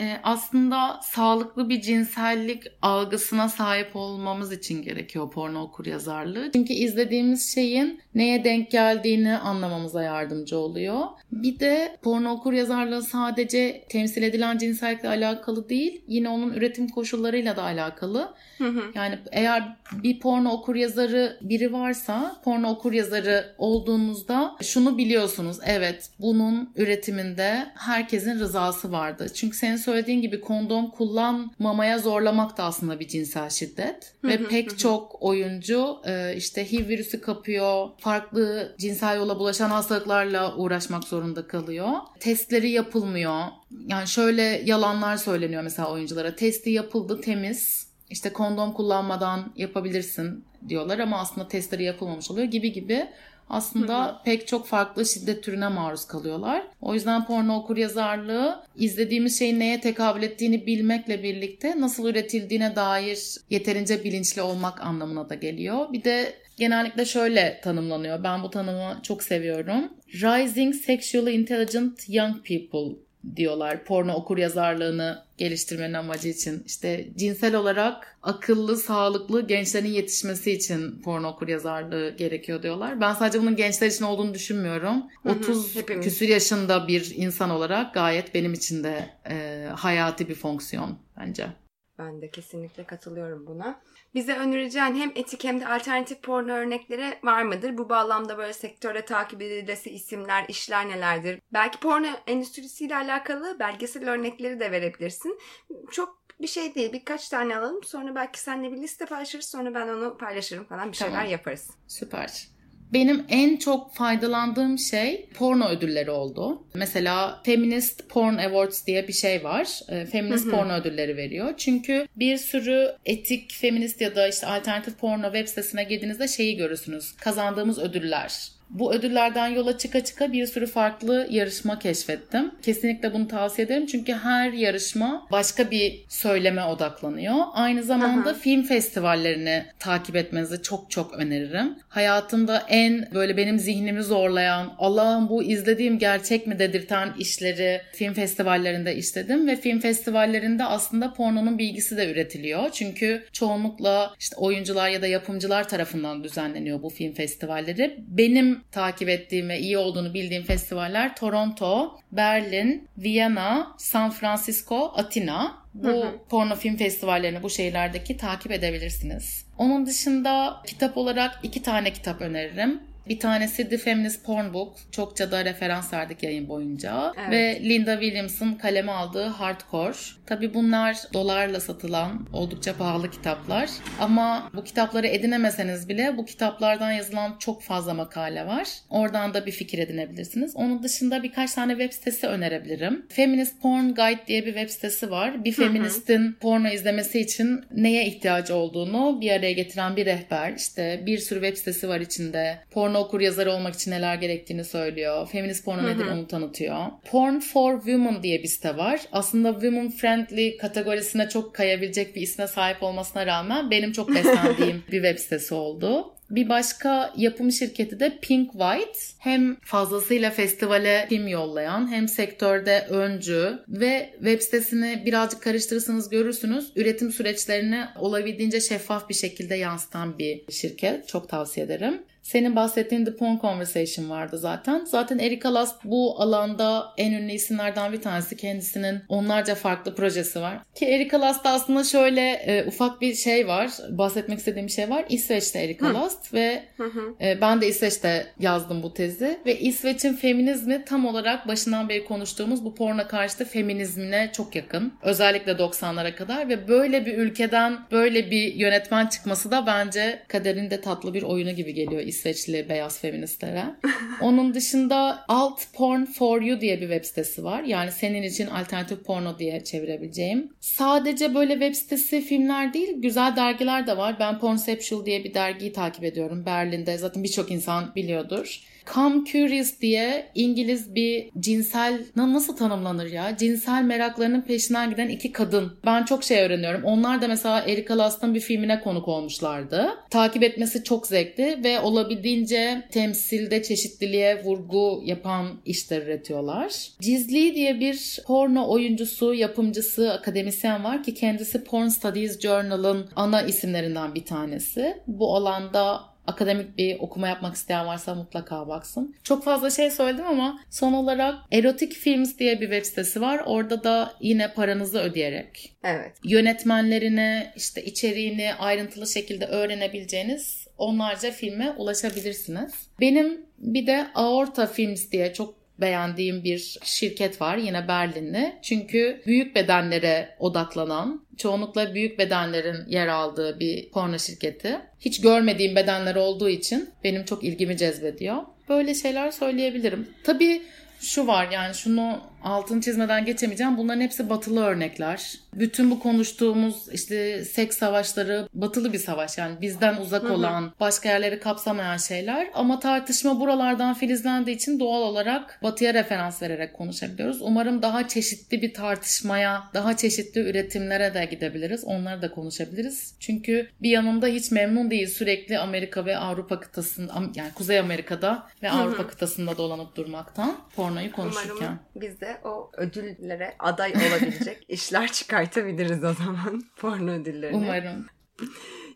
Ee, aslında sağlıklı bir cinsellik algısına sahip olmamız için gerekiyor porno okur yazarlığı. Çünkü izlediğimiz şeyin neye denk geldiğini anlamamıza yardımcı oluyor. Bir de porno okur yazarlığı sadece temsil edilen cinsellikle alakalı değil, yine onun üretim koşullarıyla da alakalı. Hı hı. Yani eğer bir porno okur yazarı biri varsa porno okur yazarı olduğunuzda şunu biliyorsunuz. Evet bunun üretiminde herkesin rızası vardı. Çünkü senin söylediğin gibi kondom kullanmamaya zorlamak da aslında bir cinsel şiddet. Ve pek çok oyuncu e, işte HIV virüsü kapıyor. Farklı cinsel yola bulaşan hastalıklarla uğraşmak zorunda kalıyor. Testleri yapılmıyor. Yani şöyle yalanlar söyleniyor mesela oyunculara. Testi yapıldı temiz. İşte kondom kullanmadan yapabilirsin diyorlar ama aslında testleri yapılmamış oluyor gibi gibi. Aslında Hı pek çok farklı şiddet türüne maruz kalıyorlar. O yüzden porno okur yazarlığı izlediğimiz şeyin neye tekabül ettiğini bilmekle birlikte nasıl üretildiğine dair yeterince bilinçli olmak anlamına da geliyor. Bir de genellikle şöyle tanımlanıyor. Ben bu tanımı çok seviyorum. Rising Sexually Intelligent Young People diyorlar porno okur yazarlığını geliştirmenin amacı için. İşte cinsel olarak akıllı, sağlıklı gençlerin yetişmesi için porno okur yazarlığı gerekiyor diyorlar. Ben sadece bunun gençler için olduğunu düşünmüyorum. Hı hı, 30 hepimiz. küsür yaşında bir insan olarak gayet benim için de e, hayati bir fonksiyon bence. Ben de kesinlikle katılıyorum buna. Bize önereceğin hem etik hem de alternatif porno örnekleri var mıdır? Bu bağlamda böyle sektörde takip edilesi isimler, işler nelerdir? Belki porno endüstrisiyle alakalı belgesel örnekleri de verebilirsin. Çok bir şey değil. Birkaç tane alalım. Sonra belki seninle bir liste paylaşırız. Sonra ben onu paylaşırım falan. Bir şeyler Tamam. yaparız. Süper. Benim en çok faydalandığım şey porno ödülleri oldu. Mesela Feminist Porn Awards diye bir şey var. E, feminist porno ödülleri veriyor. Çünkü bir sürü etik, feminist ya da işte alternatif porno web sitesine girdiğinizde şeyi görürsünüz. Kazandığımız ödüller bu ödüllerden yola çıka çıka bir sürü farklı yarışma keşfettim. Kesinlikle bunu tavsiye ederim çünkü her yarışma başka bir söyleme odaklanıyor. Aynı zamanda Aha. film festivallerini takip etmenizi çok çok öneririm. Hayatımda en böyle benim zihnimi zorlayan, Allah'ım bu izlediğim gerçek mi dedirten işleri film festivallerinde işledim ve film festivallerinde aslında pornonun bilgisi de üretiliyor. Çünkü çoğunlukla işte oyuncular ya da yapımcılar tarafından düzenleniyor bu film festivalleri. Benim takip ettiğim ve iyi olduğunu bildiğim festivaller Toronto, Berlin, Viyana, San Francisco, Atina. Bu hı hı. porno film festivallerini bu şehirlerdeki takip edebilirsiniz. Onun dışında kitap olarak iki tane kitap öneririm. Bir tanesi The Feminist Porn Book. Çokça da referans verdik yayın boyunca. Evet. Ve Linda Williams'ın kaleme aldığı Hardcore. Tabi bunlar dolarla satılan oldukça pahalı kitaplar. Ama bu kitapları edinemeseniz bile bu kitaplardan yazılan çok fazla makale var. Oradan da bir fikir edinebilirsiniz. Onun dışında birkaç tane web sitesi önerebilirim. Feminist Porn Guide diye bir web sitesi var. Bir feministin porno izlemesi için neye ihtiyacı olduğunu bir araya getiren bir rehber. İşte bir sürü web sitesi var içinde. Porno okur yazarı olmak için neler gerektiğini söylüyor. Feminist porno nedir onu tanıtıyor. Porn for Women diye bir site var. Aslında women friendly kategorisine çok kayabilecek bir isme sahip olmasına rağmen benim çok beslendiğim bir web sitesi oldu. Bir başka yapım şirketi de Pink White. Hem fazlasıyla festivale film yollayan hem sektörde öncü ve web sitesini birazcık karıştırırsanız görürsünüz. Üretim süreçlerini olabildiğince şeffaf bir şekilde yansıtan bir şirket. Çok tavsiye ederim. Senin bahsettiğin The Porn Conversation vardı zaten. Zaten Erika Last bu alanda en ünlü isimlerden bir tanesi. Kendisinin onlarca farklı projesi var. Ki Erika Last'ta aslında şöyle e, ufak bir şey var. Bahsetmek istediğim bir şey var. İsveç'te Erika Hı. Last ve E, ben de İsveç'te yazdım bu tezi. Ve İsveç'in feminizmi tam olarak başından beri konuştuğumuz bu porno karşıtı feminizmine çok yakın. Özellikle 90'lara kadar ve böyle bir ülkeden böyle bir yönetmen çıkması da bence kaderin de tatlı bir oyunu gibi geliyor İsveçli beyaz feministlere. Onun dışında Alt Porn For You diye bir web sitesi var. Yani senin için alternatif porno diye çevirebileceğim. Sadece böyle web sitesi filmler değil, güzel dergiler de var. Ben Pornceptual diye bir dergiyi takip ediyorum Berlin'de. Zaten birçok insan biliyordur. Come Curious diye İngiliz bir cinsel nasıl tanımlanır ya? Cinsel meraklarının peşinden giden iki kadın. Ben çok şey öğreniyorum. Onlar da mesela Erika Last'ın bir filmine konuk olmuşlardı. Takip etmesi çok zevkli ve olabildiğince temsilde çeşitliliğe vurgu yapan işler üretiyorlar. Cizli diye bir porno oyuncusu, yapımcısı, akademisyen var ki kendisi Porn Studies Journal'ın ana isimlerinden bir tanesi. Bu alanda akademik bir okuma yapmak isteyen varsa mutlaka baksın. Çok fazla şey söyledim ama son olarak Erotic Films diye bir web sitesi var. Orada da yine paranızı ödeyerek evet. yönetmenlerini, işte içeriğini ayrıntılı şekilde öğrenebileceğiniz onlarca filme ulaşabilirsiniz. Benim bir de Aorta Films diye çok beğendiğim bir şirket var yine Berlinli. Çünkü büyük bedenlere odaklanan, çoğunlukla büyük bedenlerin yer aldığı bir porno şirketi. Hiç görmediğim bedenler olduğu için benim çok ilgimi cezbediyor. Böyle şeyler söyleyebilirim. Tabii şu var yani şunu altın çizmeden geçemeyeceğim. Bunların hepsi batılı örnekler. Bütün bu konuştuğumuz işte seks savaşları batılı bir savaş yani bizden uzak Hı-hı. olan, başka yerleri kapsamayan şeyler. Ama tartışma buralardan filizlendiği için doğal olarak batıya referans vererek konuşabiliyoruz. Umarım daha çeşitli bir tartışmaya, daha çeşitli üretimlere de gidebiliriz. Onları da konuşabiliriz. Çünkü bir yanında hiç memnun değil sürekli Amerika ve Avrupa kıtasında yani Kuzey Amerika'da ve Hı-hı. Avrupa kıtasında dolanıp durmaktan pornoyu konuşurken. Umarım biz de o ödüllere aday olabilecek işler çıkartabiliriz o zaman porno ödüllerine. Umarım.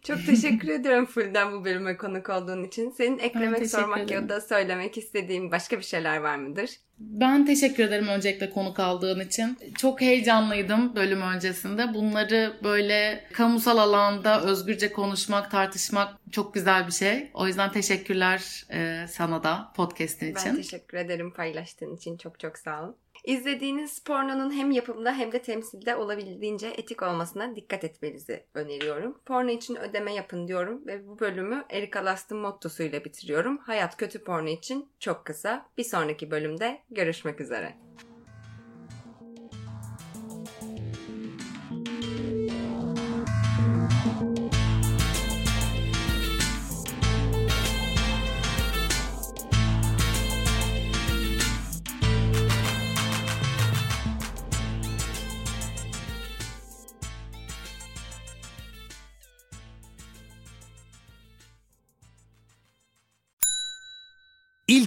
Çok teşekkür ederim Fulden bu bölüme konuk olduğun için. Senin eklemek, sormak ya da söylemek istediğin başka bir şeyler var mıdır? Ben teşekkür ederim öncelikle konuk aldığın için. Çok heyecanlıydım bölüm öncesinde. Bunları böyle kamusal alanda özgürce konuşmak, tartışmak çok güzel bir şey. O yüzden teşekkürler e, sana da podcast'in için. Ben teşekkür ederim paylaştığın için. Çok çok sağ ol. İzlediğiniz pornonun hem yapımda hem de temsilde olabildiğince etik olmasına dikkat etmenizi öneriyorum. Porno için ödeme yapın diyorum ve bu bölümü Erika Last'ın mottosuyla bitiriyorum. Hayat kötü porno için çok kısa. Bir sonraki bölümde görüşmek üzere.